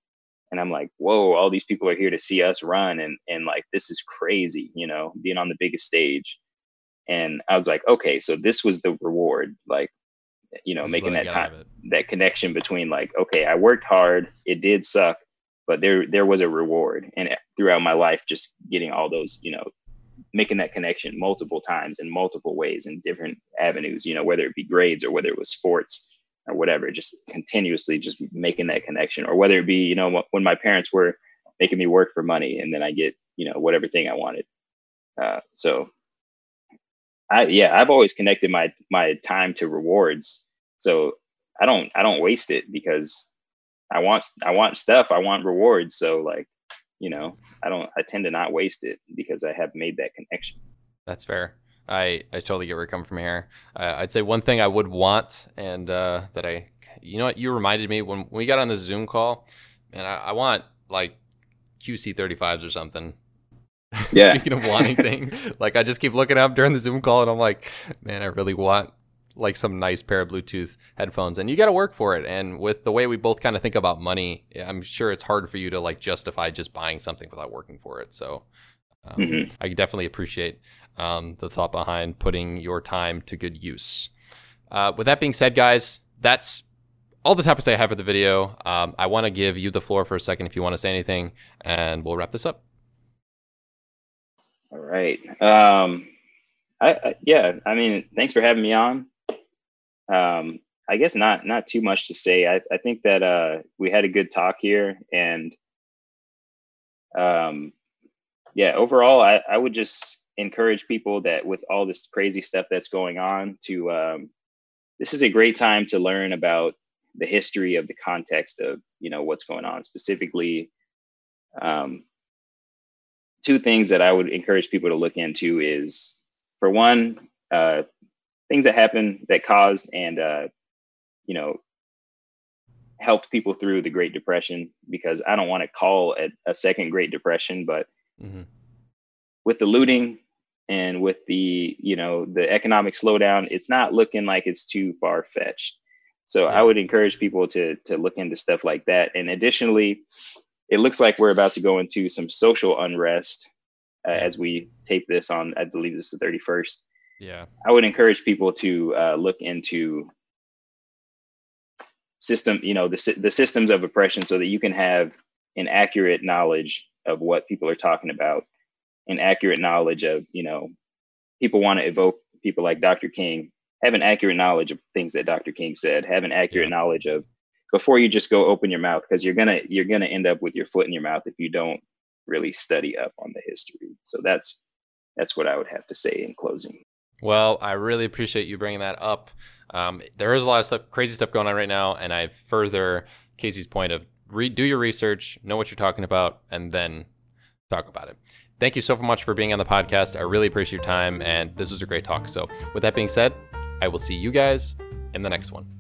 and I'm like, whoa, all these people are here to see us run, and and like this is crazy, you know, being on the biggest stage. And I was like, okay, so this was the reward, like, you know, making that time, that connection between like, okay, I worked hard, it did suck, but there there was a reward, and throughout my life, just getting all those, you know, making that connection multiple times in multiple ways in different avenues, you know, whether it be grades or whether it was sports or whatever, just continuously just making that connection, or whether it be, you know, when my parents were making me work for money and then I get, you know, whatever thing I wanted. Uh, so I, yeah, I've always connected my, my time to rewards. So I don't, I don't waste it because I want, I want stuff, I want rewards. So like, you know i don't i tend to not waste it because i have made that connection that's fair i i totally get where you're coming from here uh, i'd say one thing i would want and uh, that i you know what you reminded me when, when we got on the zoom call and I, I want like qc35s or something [laughs] yeah speaking of wanting [laughs] things like i just keep looking up during the zoom call and i'm like man i really want like some nice pair of Bluetooth headphones, and you got to work for it. And with the way we both kind of think about money, I'm sure it's hard for you to like justify just buying something without working for it. So um, mm-hmm. I definitely appreciate um, the thought behind putting your time to good use. Uh, with that being said, guys, that's all the topics I have for the video. Um, I want to give you the floor for a second if you want to say anything, and we'll wrap this up. All right. Um, I, I, yeah, I mean, thanks for having me on um, I guess not not too much to say. I, I think that uh, we had a good talk here, and um, yeah, overall, I, I would just encourage people that with all this crazy stuff that's going on, to um, this is a great time to learn about the history of the context of you know what's going on specifically. Um, two things that I would encourage people to look into is, for one, uh, things that happened that caused and uh, you know, helped people through the Great Depression because I don't want to call it a second Great Depression, but mm-hmm. with the looting and with the you know the economic slowdown, it's not looking like it's too far fetched. So yeah. I would encourage people to to look into stuff like that. And additionally, it looks like we're about to go into some social unrest uh, as we tape this on. I believe this is the thirty first. Yeah, I would encourage people to uh, look into system, you know, the the systems of oppression, so that you can have an accurate knowledge of what people are talking about, an accurate knowledge of, you know, people want to evoke people like Dr. King, have an accurate knowledge of things that Dr. King said, have an accurate knowledge of before you just go open your mouth because you're gonna you're gonna end up with your foot in your mouth if you don't really study up on the history. So that's that's what I would have to say in closing. Well, I really appreciate you bringing that up. Um, there is a lot of stuff, crazy stuff going on right now, and I further Casey's point of do your research, know what you're talking about, and then talk about it. Thank you so much for being on the podcast. I really appreciate your time, and this was a great talk. So, with that being said, I will see you guys in the next one.